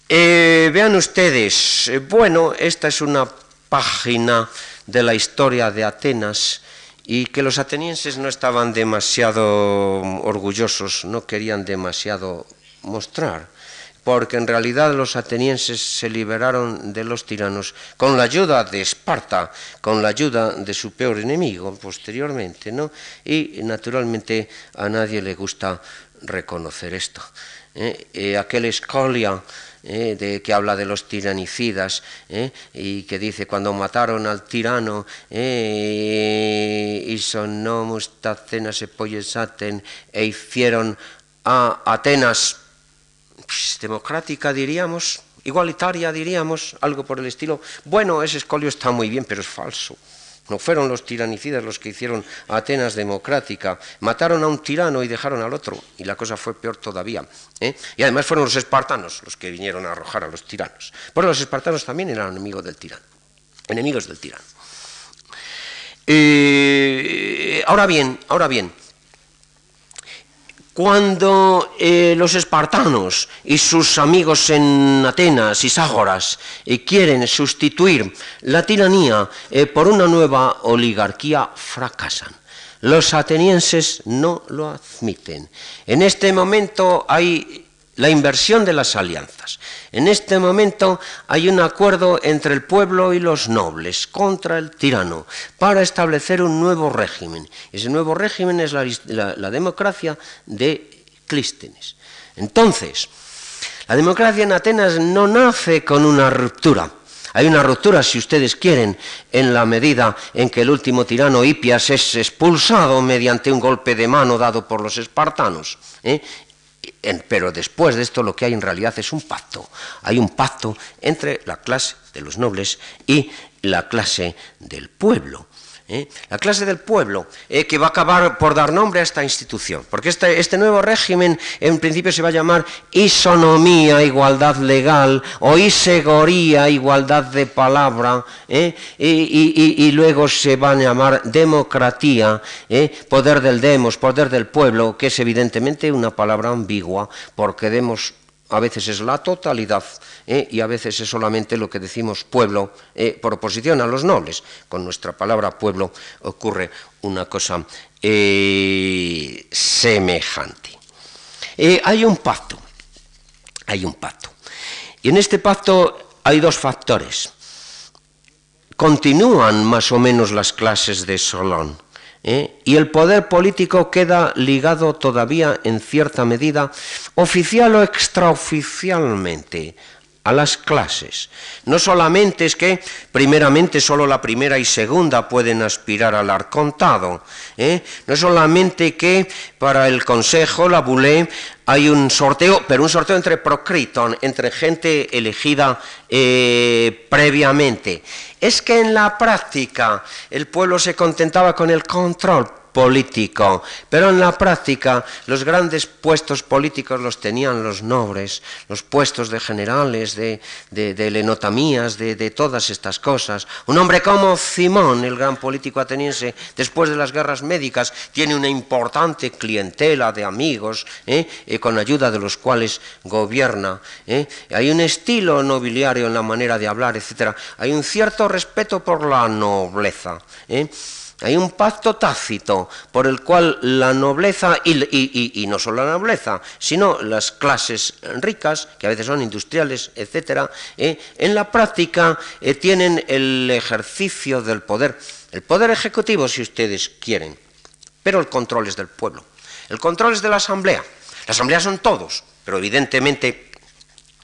vean ustedes, bueno, esta es una página de la historia de Atenas y que los atenienses no estaban demasiado orgullosos, no querían demasiado mostrar, porque en realidad los atenienses se liberaron de los tiranos con la ayuda de Esparta, con la ayuda de su peor enemigo posteriormente, ¿no? Y naturalmente a nadie le gusta reconocer esto. ¿eh? Eh, aquel Escolia ¿eh? de, que habla de los tiranicidas ¿eh? y que dice cuando mataron al tirano ¿eh? y sonomus tacenas epoyesaten e hicieron a Atenas pues, democrática diríamos igualitaria diríamos algo por el estilo bueno ese escolio está muy bien pero es falso no fueron los tiranicidas los que hicieron Atenas democrática. Mataron a un tirano y dejaron al otro. Y la cosa fue peor todavía. ¿eh? Y además fueron los espartanos los que vinieron a arrojar a los tiranos. Bueno, los espartanos también eran enemigos del tirano. Enemigos del tirano. Eh, ahora bien, ahora bien, cuando eh, los espartanos y sus amigos en Atenas y Ságoras eh, quieren sustituir la tiranía eh, por una nueva oligarquía, fracasan. Los atenienses no lo admiten. En este momento hay la inversión de las alianzas. En este momento hay un acuerdo entre el pueblo y los nobles contra el tirano para establecer un nuevo régimen. Ese nuevo régimen es la, democracia de Clístenes. Entonces, la democracia en Atenas no nace con una ruptura. Hay una ruptura, si ustedes quieren, en la medida en que el último tirano Hipias es expulsado mediante un golpe de mano dado por los espartanos. ¿eh? Pero después de esto lo que hay en realidad es un pacto. Hay un pacto entre la clase de los nobles y la clase del pueblo. ¿Eh? la clase del pueblo, eh, que va a acabar por dar nombre a esta institución, porque este, este, nuevo régimen en principio se va a llamar isonomía, igualdad legal, o isegoría, igualdad de palabra, ¿eh? y, y, luego se va a llamar democratía, poder del demos, poder del pueblo, que es evidentemente una palabra ambigua, porque demos a veces es la totalidad ¿eh? y a veces es solamente lo que decimos pueblo eh, por oposición a los nobles. Con nuestra palabra pueblo ocurre una cosa eh, semejante. hay un pacto, hay un pacto. Y en este pacto hay dos factores. Continúan más o menos las clases de Solón. ¿Eh? y el poder político queda ligado todavía en cierta medida, oficial o extraoficialmente, a las clases. No solamente es que primeramente solo la primera y segunda pueden aspirar al arcontado, ¿eh? no solamente que para el Consejo, la Boulé, hay un sorteo, pero un sorteo entre procriton, entre gente elegida eh, previamente. Es que en la práctica el pueblo se contentaba con el control político, pero en la práctica los grandes puestos políticos los tenían los nobles, los puestos de generales, de, de, de lenotamías, de, de, todas estas cosas. Un hombre como Simón, el gran político ateniense, después de las guerras médicas, tiene una importante clientela de amigos, ¿eh? Eh, con ayuda de los cuales gobierna. ¿eh? Hay un estilo nobiliario en la manera de hablar, etc. Hay un cierto respeto por la nobleza. Hay un pacto tácito por el cual la nobleza, y, no solo la nobleza, sino las clases ricas, que a veces son industriales, etc., eh, en la práctica eh, tienen el ejercicio del poder, el poder ejecutivo si ustedes quieren, pero el control es del pueblo. El control es de la asamblea. La asamblea son todos, pero evidentemente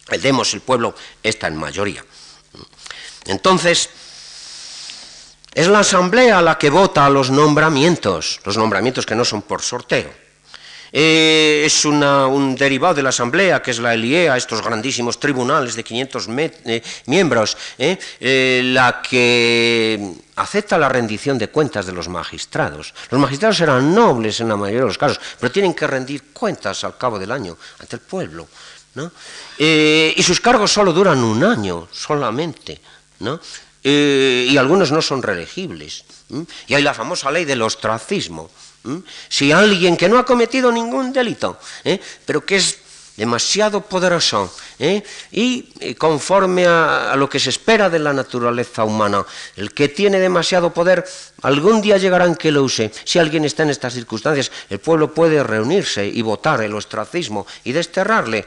el demos, el pueblo, está en mayoría. Entonces, es la asamblea la que vota los nombramientos, los nombramientos que no son por sorteo. Eh, es un derivado de la Asamblea, que es la ELIEA, estos grandísimos tribunales de 500 eh, miembros, eh, la que acepta la rendición de cuentas de los magistrados. Los magistrados eran nobles en la mayoría de los casos, pero tienen que rendir cuentas al cabo del año ante el pueblo. y sus cargos solo duran un año solamente. Y algunos no son reelegibles. Y hay la famosa ley del ostracismo. Si alguien que no ha cometido ningún delito, ¿eh? pero que es demasiado poderoso ¿eh? y eh, conforme a, lo que se espera de la naturaleza humana. El que tiene demasiado poder, algún día llegarán que lo use. Si alguien está en estas circunstancias, el pueblo puede reunirse y votar el ostracismo y desterrarle.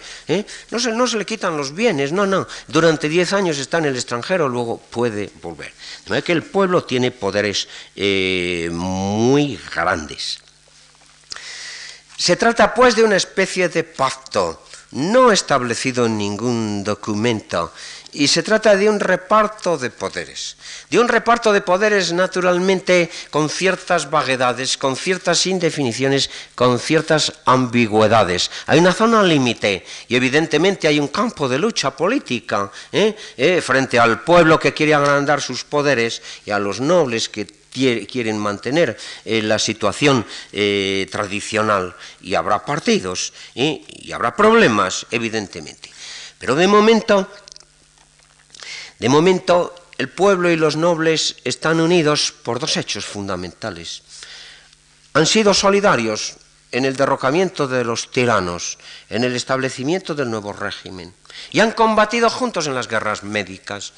No, se, no se le quitan los bienes, no, no. Durante diez años está en el extranjero, luego puede volver. No es que el pueblo tiene poderes muy grandes. Se trata pues de una especie de pacto, no establecido en ningún documento, y se trata de un reparto de poderes. De un reparto de poderes naturalmente con ciertas vaguedades, con ciertas indefiniciones, con ciertas ambigüedades. Hay una zona límite y evidentemente hay un campo de lucha política ¿eh? ¿Eh? frente al pueblo que quiere agrandar sus poderes y a los nobles que quieren mantener eh, la situación eh, tradicional y habrá partidos ¿eh? y habrá problemas, evidentemente. Pero de momento, de momento, el pueblo y los nobles están unidos por dos hechos fundamentales. Han sido solidarios en el derrocamiento de los tiranos, en el establecimiento del nuevo régimen, y han combatido juntos en las guerras médicas.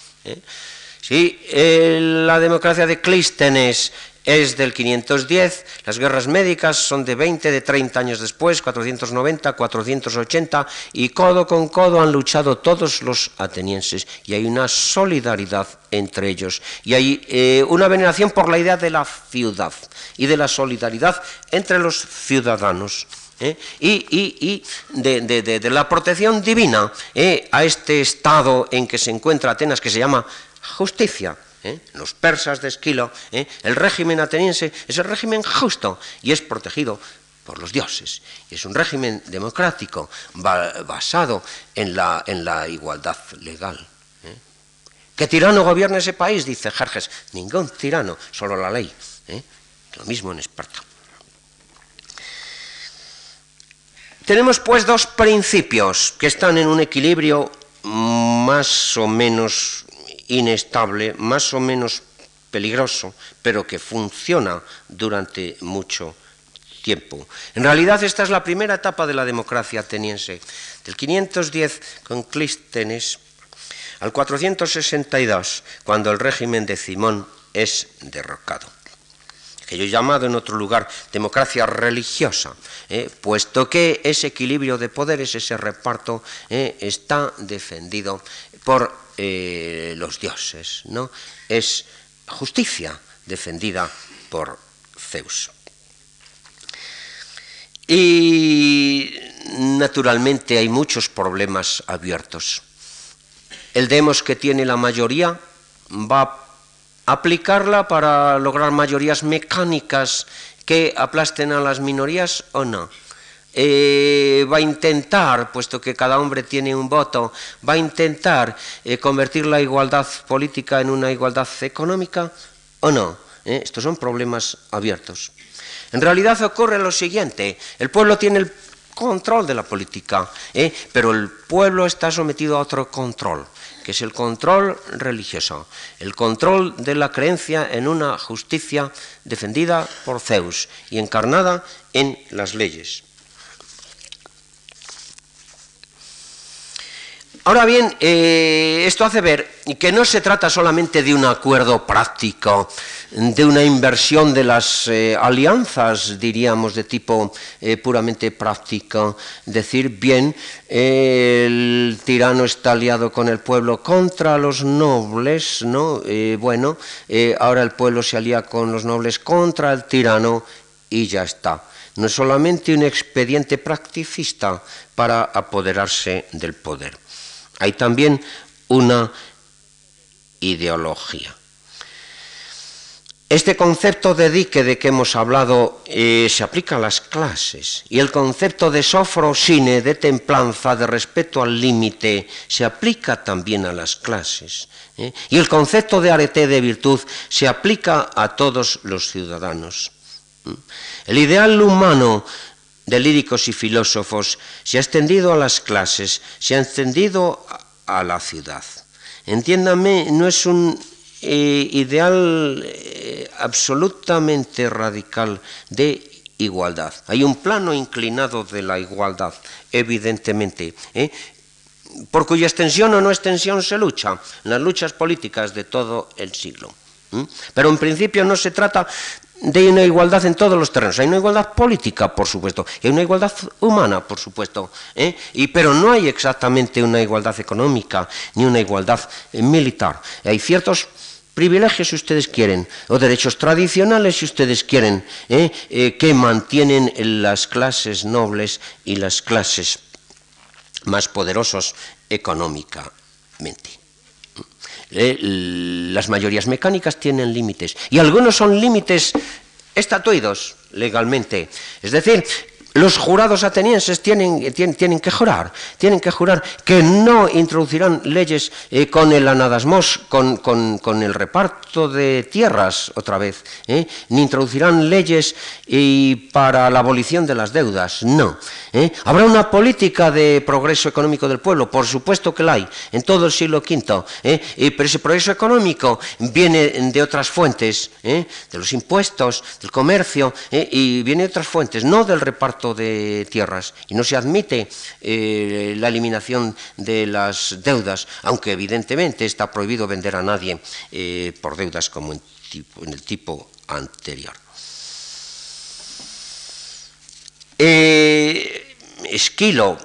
Sí, la democracia de Clístenes es del 510, las guerras médicas son de 20, de 30 años después, 490, 480, y codo con codo han luchado todos los atenienses, y hay una solidaridad entre ellos, y hay eh, una veneración por la idea de la ciudad y de la solidaridad entre los ciudadanos. ¿eh? y, de, la protección divina ¿eh? a este estado en que se encuentra Atenas, que se llama justicia. ¿eh? Los persas de Esquilo, ¿eh? el régimen ateniense es el régimen justo y es protegido por los dioses. Es un régimen democrático basado en la, en la igualdad legal. ¿eh? ¿Qué tirano gobierna ese país? Dice Jerjes. Ningún tirano, solo la ley. Lo mismo en Esparta. Tenemos pues dos principios que están en un equilibrio más o menos inestable, más o menos peligroso, pero que funciona durante mucho tiempo. En realidad esta es la primera etapa de la democracia ateniense, del 510 con Clístenes al 462, cuando el régimen de Simón es derrocado que yo he llamado en otro lugar democracia religiosa, ¿eh? puesto que ese equilibrio de poderes, ese reparto, ¿eh? está defendido por eh, los dioses, ¿no? Es justicia defendida por Zeus. Y naturalmente hay muchos problemas abiertos. El demos que tiene la mayoría va a aplicarla para lograr mayorías mecánicas que aplasten a las minorías o no. Eh, va a intentar, puesto que cada hombre tiene un voto, va a intentar eh, convertir la igualdad política en una igualdad económica o no. Eh, estos son problemas abiertos. En realidad ocurre lo siguiente, el pueblo tiene el control de la política, pero el pueblo está sometido a otro control, que es el control religioso, el control de la creencia en una justicia defendida por Zeus y encarnada en las leyes. Ahora bien, eh, esto hace ver que no se trata solamente de un acuerdo práctico, de una inversión de las eh, alianzas, diríamos, de tipo eh, puramente práctico. Decir, bien, el tirano está aliado con el pueblo contra los nobles, ¿no? bueno, ahora el pueblo se alía con los nobles contra el tirano y ya está. no es solamente un expediente practicista para apoderarse del poder. Hay también una ideología. Este concepto de dique de que hemos hablado eh, se aplica a las clases y el concepto de sofrosine, de templanza, de respeto al límite, se aplica también a las clases. ¿eh? Y el concepto de arete de virtud se aplica a todos los ciudadanos. El ideal humano de líricos y filósofos se ha extendido a las clases, se ha extendido a la ciudad. Entiéndame, no es un eh, ideal eh, absolutamente radical de igualdad. Hay un plano inclinado de la igualdad, evidentemente, ¿eh? por cuya extensión o no extensión se lucha en las luchas políticas de todo el siglo. Pero en principio no se trata de una igualdad en todos los terrenos. Hay una igualdad política, por supuesto, y hay una igualdad humana, por supuesto, ¿eh? y, pero no hay exactamente una igualdad económica ni una igualdad eh, militar. Hay ciertos privilegios, si ustedes quieren, o derechos tradicionales, si ustedes quieren, ¿eh? que mantienen las clases nobles y las clases más poderosos económicamente. Eh, las mayorías mecánicas tienen límites y algunos son límites estatuidos legalmente. Es decir, los jurados atenienses tienen, tienen, que jurar, tienen que jurar que no introducirán leyes eh, con el anadasmos, con, con, el reparto de tierras otra vez, eh, ni introducirán leyes para la abolición de las deudas, no. Eh. Habrá una política de progreso económico del pueblo, por supuesto que la hay, en todo el siglo V, pero ese progreso económico viene de otras fuentes, de los impuestos, del comercio, y viene de otras fuentes, no del reparto de tierras y no se admite eh, la eliminación de las deudas, aunque evidentemente está prohibido vender a nadie eh, por deudas como en, el tipo anterior. Eh, Esquilo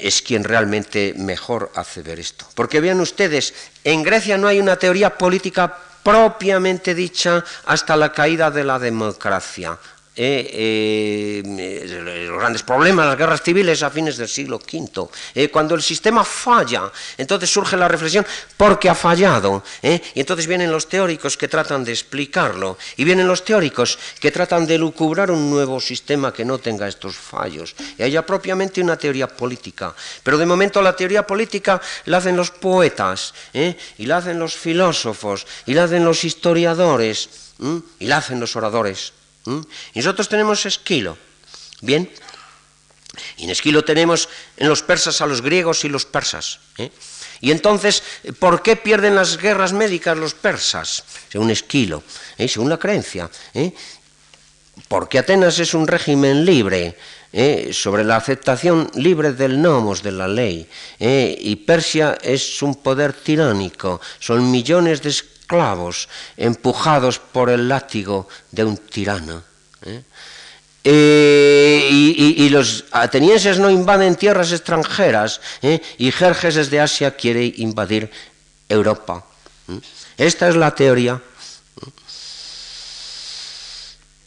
es quien realmente mejor hace ver esto. Porque vean ustedes, en Grecia no hay una teoría política propiamente dicha hasta la caída de la democracia. Eh, eh, los grandes problemas, las guerras civiles a fines del siglo V. Eh, cuando el sistema falla, entonces surge la reflexión, porque ha fallado? Y entonces vienen los teóricos que tratan de explicarlo, y vienen los teóricos que tratan de lucubrar un nuevo sistema que no tenga estos fallos. Y haya propiamente una teoría política. Pero de momento la teoría política la hacen los poetas, y la hacen los filósofos, y la hacen los historiadores, y la hacen los oradores. ¿Mm? Y nosotros tenemos Esquilo. Bien. Y en Esquilo tenemos en los persas a los griegos y los persas. ¿eh? Y entonces, ¿por qué pierden las guerras médicas los persas? Según Esquilo, ¿eh? según la creencia. ¿eh? Porque Atenas es un régimen libre, sobre la aceptación libre del nomos, de la ley. Y Persia es un poder tiránico, son millones de esclavos empujados por el látigo de un tirano. ¿eh? Eh, y, los atenienses no invaden tierras extranjeras ¿eh? y Jerjes desde Asia quiere invadir Europa. Esta es la teoría.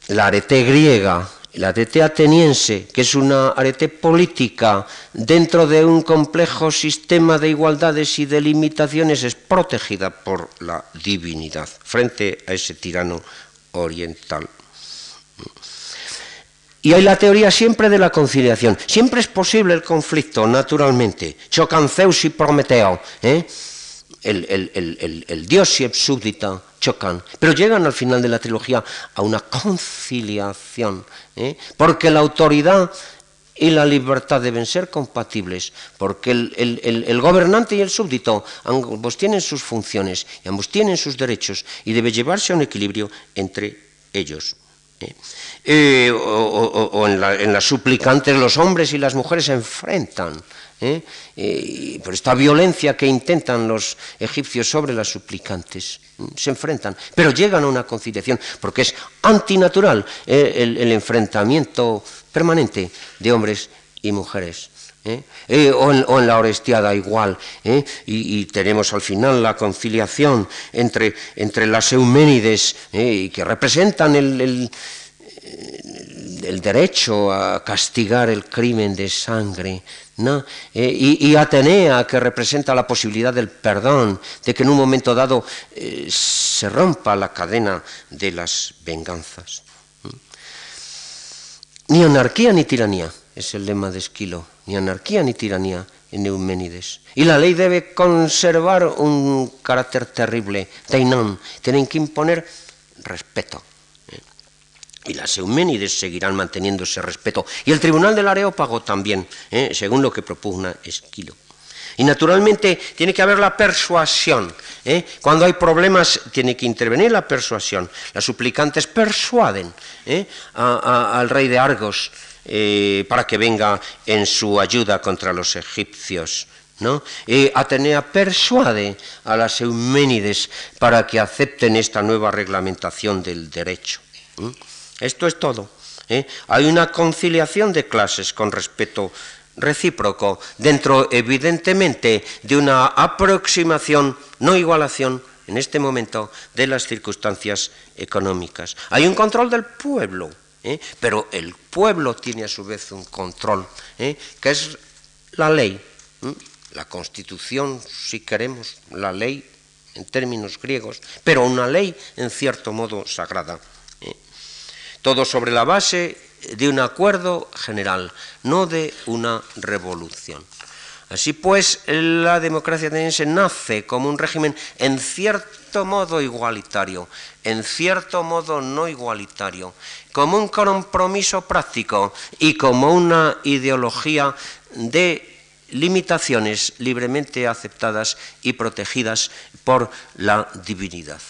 La arete griega la arete ateniense, que es una arete política dentro de un complejo sistema de igualdades y de limitaciones, es protegida por la divinidad frente a ese tirano oriental. Y hay la teoría siempre de la conciliación. Siempre es posible el conflicto, naturalmente. Chocan Zeus y Prometeo. ¿eh? El, dios y el súbdita chocan, pero llegan al final de la trilogía a una conciliación, ¿eh? porque la autoridad y la libertad deben ser compatibles, porque el, gobernante y el súbdito ambos tienen sus funciones y ambos tienen sus derechos y debe llevarse a un equilibrio entre ellos. ¿eh? Eh, o, en, en, las suplicantes los hombres y las mujeres se enfrentan ¿eh? Eh, por esta violencia que intentan los egipcios sobre las suplicantes. Se enfrentan, pero llegan a una conciliación, porque es antinatural eh, el, enfrentamiento permanente de hombres y mujeres. o, en, la Orestiada igual, y, tenemos al final la conciliación entre, entre las Euménides, que representan el, el derecho a castigar el crimen de sangre, ¿no? Eh, y, Atenea, que representa la posibilidad del perdón, de que en un momento dado eh, se rompa la cadena de las venganzas. Ni anarquía ni tiranía, es el lema de Esquilo, ni anarquía ni tiranía en Euménides. Y la ley debe conservar un carácter terrible, teinón, tienen que imponer respeto. Y las Euménides seguirán manteniendo ese respeto. Y el Tribunal del Areópago también, ¿eh? según lo que propugna Esquilo. Y naturalmente tiene que haber la persuasión. ¿eh? Cuando hay problemas tiene que intervenir la persuasión. Las suplicantes persuaden ¿eh? al rey de Argos para que venga en su ayuda contra los egipcios. ¿no? Atenea persuade a las Euménides para que acepten esta nueva reglamentación del derecho. Esto es todo. ¿eh? Hay una conciliación de clases con respeto recíproco, dentro evidentemente de una aproximación, no igualación, en este momento, de las circunstancias económicas. Hay un control del pueblo, ¿eh? pero el pueblo tiene a su vez un control, ¿eh? que es la ley, la constitución, si queremos, la ley en términos griegos, pero una ley en cierto modo sagrada todo sobre la base de un acuerdo general, no de una revolución. Así pues, la democracia ateniense nace como un régimen en cierto modo igualitario, en cierto modo no igualitario, como un compromiso práctico y como una ideología de limitaciones libremente aceptadas y protegidas por la divinidad.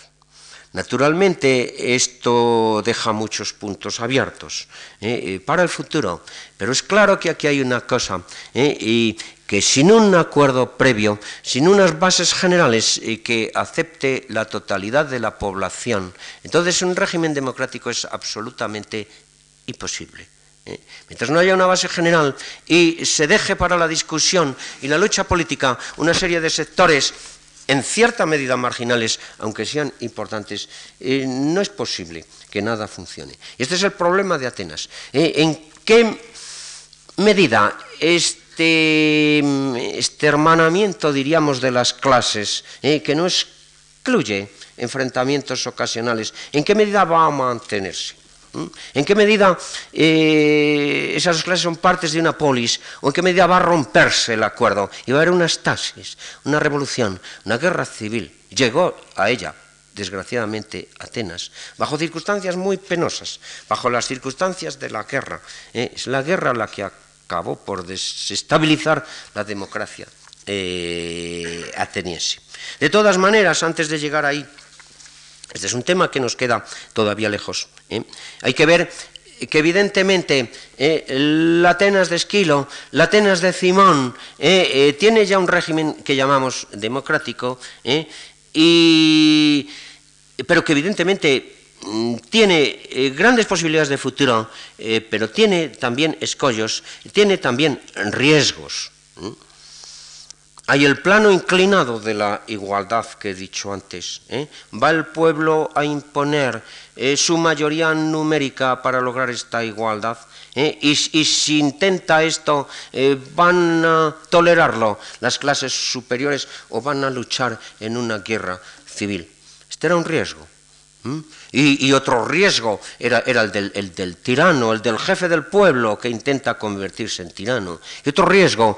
Naturalmente, esto deja muchos puntos abiertos ¿eh? Eh, para el futuro, pero es claro que aquí hay una cosa, ¿eh? y que sin un acuerdo previo, sin unas bases generales que acepte la totalidad de la población, entonces un régimen democrático es absolutamente imposible. Mientras no haya una base general y se deje para la discusión y la lucha política una serie de sectores en cierta medida marginales, aunque sean importantes, eh, no es posible que nada funcione. Y este es el problema de Atenas. Eh, ¿En qué medida este, este, hermanamiento, diríamos, de las clases, eh, que no excluye enfrentamientos ocasionales, en qué medida va a mantenerse? ¿En qué medida eh, esas clases son partes de una polis? ¿O en qué medida va a romperse el acuerdo? Y va a haber una estasis, una revolución, una guerra civil. Llegó a ella, desgraciadamente, Atenas, bajo circunstancias muy penosas, bajo las circunstancias de la guerra. ¿eh? es la guerra la que acabó por desestabilizar la democracia eh, ateniense. De todas maneras, antes de llegar ahí, este es un tema que nos queda todavía lejos. ¿eh? Hay que ver que evidentemente eh, la Atenas de Esquilo, la Atenas de Simón, eh, tiene ya un régimen que llamamos democrático, y, pero que evidentemente mm, tiene grandes posibilidades de futuro, pero tiene también escollos, tiene también riesgos. Hay el plano inclinado de la igualdad que he dicho antes. ¿eh? Va el pueblo a imponer eh, su mayoría numérica para lograr esta igualdad. ¿eh? Y, y, si intenta esto, van a tolerarlo las clases superiores o van a luchar en una guerra civil. Este era un riesgo. Y, otro riesgo era, el, del, tirano, el del jefe del pueblo que intenta convertirse en tirano. Y otro riesgo,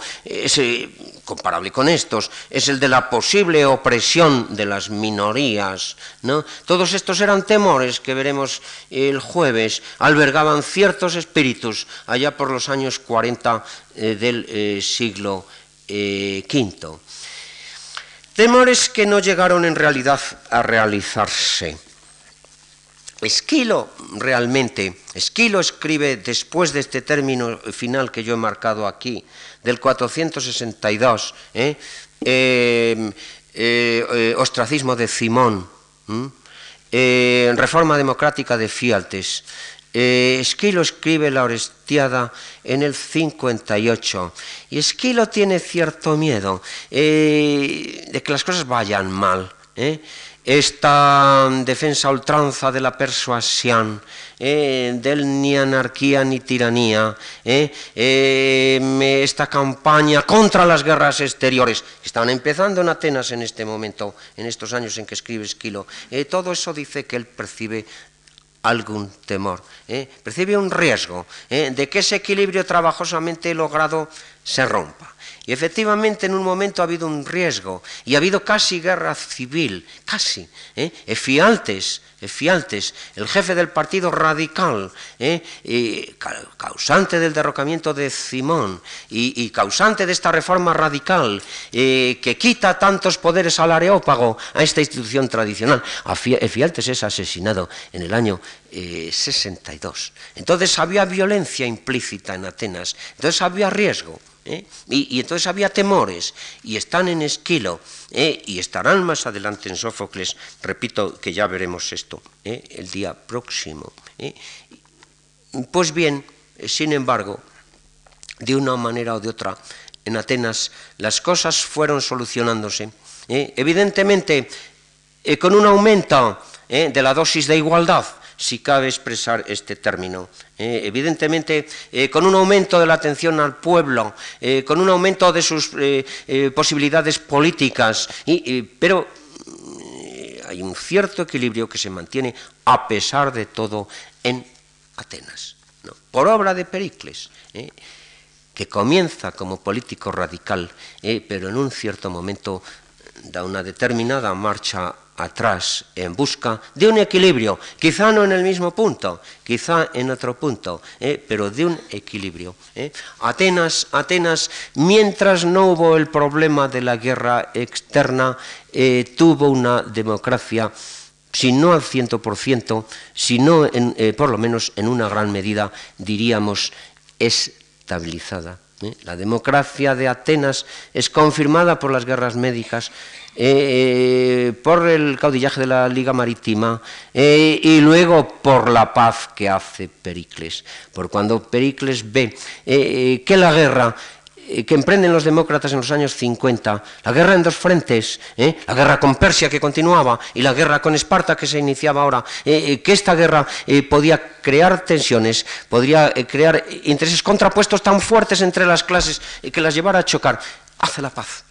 comparable con estos, es el de la posible opresión de las minorías. ¿no? Todos estos eran temores que veremos el jueves, albergaban ciertos espíritus allá por los años 40 eh, del eh, siglo V. Eh, temores que no llegaron en realidad a realizarse. Esquilo realmente, Esquilo escribe después de este término final que yo he marcado aquí, del 462, ¿eh? Em, eh, eh, ostracismo de Simón, reforma democrática de Fialtes. Esquilo escribe la Orestiada en el 58 y Esquilo tiene cierto miedo de que las cosas vayan mal. Esta defensa ultranza de la persuasión, eh, del ni anarquía ni tiranía, eh, eh, esta campaña contra las guerras exteriores, están empezando en Atenas en este momento, en estos años en que escribe Esquilo, todo eso dice que él percibe algún temor, percibe un riesgo de que ese equilibrio trabajosamente logrado se rompa. Y efectivamente en un momento ha habido un riesgo y ha habido casi guerra civil, casi. ¿eh? Efialtes, Efialtes, el jefe del partido radical, ¿eh? causante del derrocamiento de Simón y, causante de esta reforma radical eh, que quita tantos poderes al areópago a esta institución tradicional. Efialtes es asesinado en el año 62. Entonces había violencia implícita en Atenas, entonces había riesgo. ¿Eh? Y, entonces había temores, y están en Esquilo, ¿eh? y estarán más adelante en Sófocles, repito que ya veremos esto ¿eh? el día próximo. Pues bien, sin embargo, de una manera o de otra, en Atenas las cosas fueron solucionándose. Evidentemente, con un aumento de la dosis de igualdad, si cabe expresar este término. Eh, evidentemente, eh, con un aumento de la atención al pueblo, eh, con un aumento de sus posibilidades políticas, pero hay un cierto equilibrio que se mantiene a pesar de todo en Atenas, por obra de Pericles que comienza como político radical, pero en un cierto momento da una determinada marcha atrás en busca de un equilibrio, quizá no en el mismo punto, quizá en otro punto, eh, pero de un equilibrio. Eh. Atenas, Atenas, mientras no hubo el problema de la guerra externa, eh, tuvo una democracia si no al ciento por ciento, sino en, por lo menos en una gran medida, diríamos, estabilizada. La democracia de Atenas es confirmada por las guerras médicas, eh, por el caudillaje de la Liga Marítima eh, y luego por la paz que hace Pericles. Por cuando Pericles ve eh, que la guerra que emprenden los demócratas en los años 50, la guerra en dos frentes, la guerra con Persia que continuaba y la guerra con Esparta que se iniciaba ahora, que esta guerra podía crear tensiones, podría crear intereses contrapuestos tan fuertes entre las clases que las llevara a chocar, hace la paz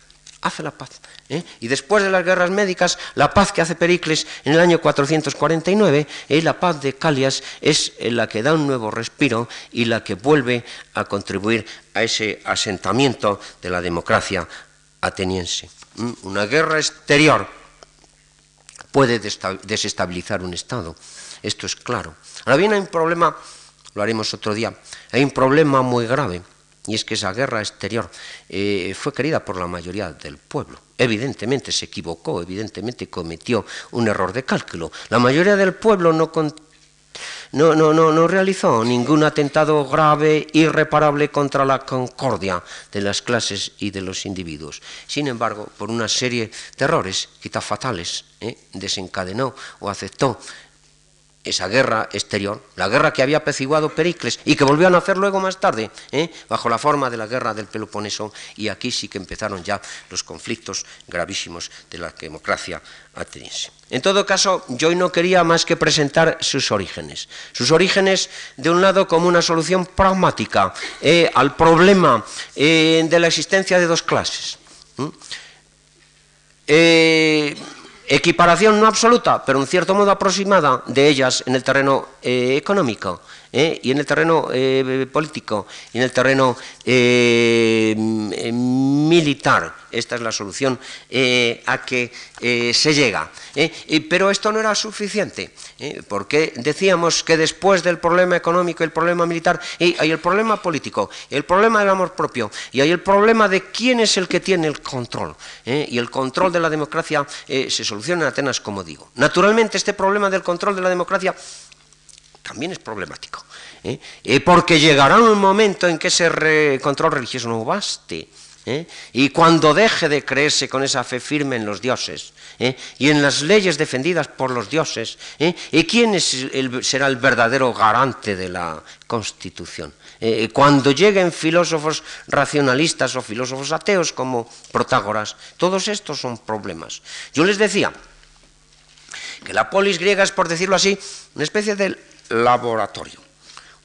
hace la paz. ¿Eh? Y después de las guerras médicas, la paz que hace Pericles en el año 449, ¿eh? la paz de Calias, es la que da un nuevo respiro y la que vuelve a contribuir a ese asentamiento de la democracia ateniense. Una guerra exterior puede desestabilizar un Estado, esto es claro. Ahora bien, hay un problema, lo haremos otro día, hay un problema muy grave y es que esa guerra exterior eh, fue querida por la mayoría del pueblo. Evidentemente se equivocó, evidentemente cometió un error de cálculo. La mayoría del pueblo no, no, no, no, realizó ningún atentado grave, irreparable contra la concordia de las clases y de los individuos. Sin embargo, por una serie de errores, quizá fatales, ¿eh? desencadenó o aceptó esa guerra exterior, la guerra que había apaciguado Pericles y que volvió a nacer luego más tarde, ¿eh? bajo la forma de la guerra del Peloponeso, y aquí sí que empezaron ya los conflictos gravísimos de la democracia ateniense. En todo caso, yo no quería más que presentar sus orígenes. Sus orígenes, de un lado, como una solución pragmática ¿eh? al problema eh, de la existencia de dos clases. Equiparación no absoluta, pero en cierto modo aproximada de ellas en el terreno eh, económico ¿eh? y en el terreno eh, político y en el terreno militar. Esta es la solución a que se llega. pero esto no era suficiente, porque decíamos que después del problema económico, el problema militar, hay el problema político, el problema del amor propio, y hay el problema de quién es el que tiene el control. y el control de la democracia se soluciona en Atenas, como digo. Naturalmente, este problema del control de la democracia también es problemático. ¿eh? Eh, porque llegará un momento en que ese control religioso no baste. ¿eh? Y cuando deje de creerse con esa fe firme en los dioses y en las leyes defendidas por los dioses, ¿y quién será el verdadero garante de la Constitución? cuando lleguen filósofos racionalistas o filósofos ateos como Protágoras, todos estos son problemas. Yo les decía que la polis griega es, por decirlo así, una especie de laboratorio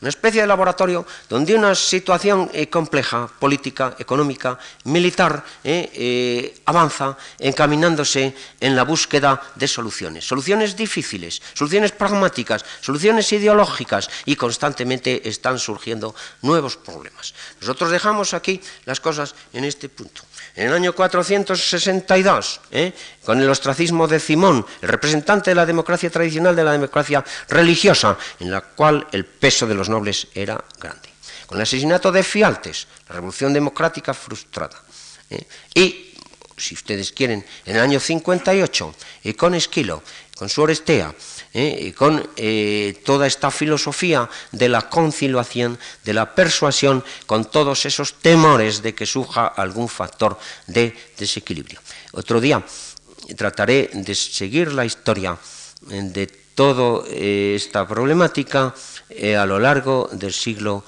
una especie de laboratorio donde una situación eh, compleja, política, económica, militar, eh, eh, avanza encaminándose en la búsqueda de soluciones. Soluciones difíciles, soluciones pragmáticas, soluciones ideológicas y constantemente están surgiendo nuevos problemas. Nosotros dejamos aquí las cosas en este punto. En el año 462, ¿eh? con el ostracismo de Simón, el representante de la democracia tradicional, de la democracia religiosa, en la cual el peso de los nobles era grande. Con el asesinato de Fialtes, la revolución democrática frustrada. ¿eh? Y, si ustedes quieren, en el año 58, y con Esquilo, con su Orestea, ¿eh? con eh, toda esta filosofía de la conciliación, de la persuasión, con todos esos temores de que surja algún factor de desequilibrio. Otro día trataré de seguir la historia eh, de toda esta problemática a lo largo del siglo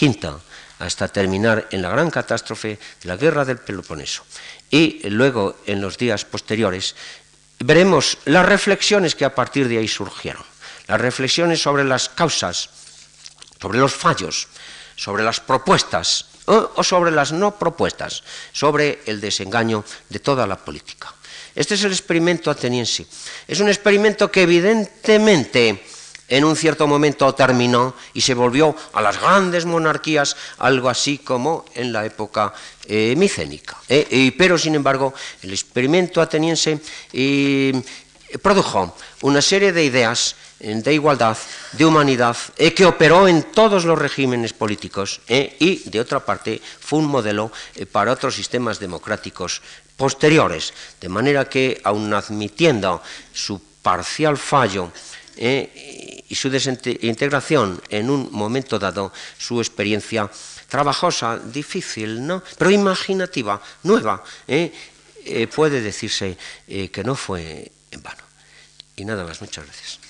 V hasta terminar en la gran catástrofe de la guerra del Peloponeso. Y luego, en los días posteriores, veremos las reflexiones que a partir de ahí surgieron, las reflexiones sobre las causas, sobre los fallos, sobre las propuestas o, sobre las no propuestas, sobre el desengaño de toda la política. Este es el experimento ateniense. Es un experimento que evidentemente en un cierto momento terminó y se volvió a las grandes monarquías, algo así como en la época eh, micénica. Eh, pero, sin embargo, el experimento ateniense eh, produjo una serie de ideas de igualdad, de humanidad, que operó en todos los regímenes políticos y, de otra parte, fue un modelo para otros sistemas democráticos posteriores, de manera que, aun admitiendo su parcial fallo, y su desintegración en un momento dado, su experiencia trabajosa, difícil, ¿no? pero imaginativa, nueva, ¿eh? Eh, puede decirse eh, que no fue en vano. Y nada más, muchas gracias.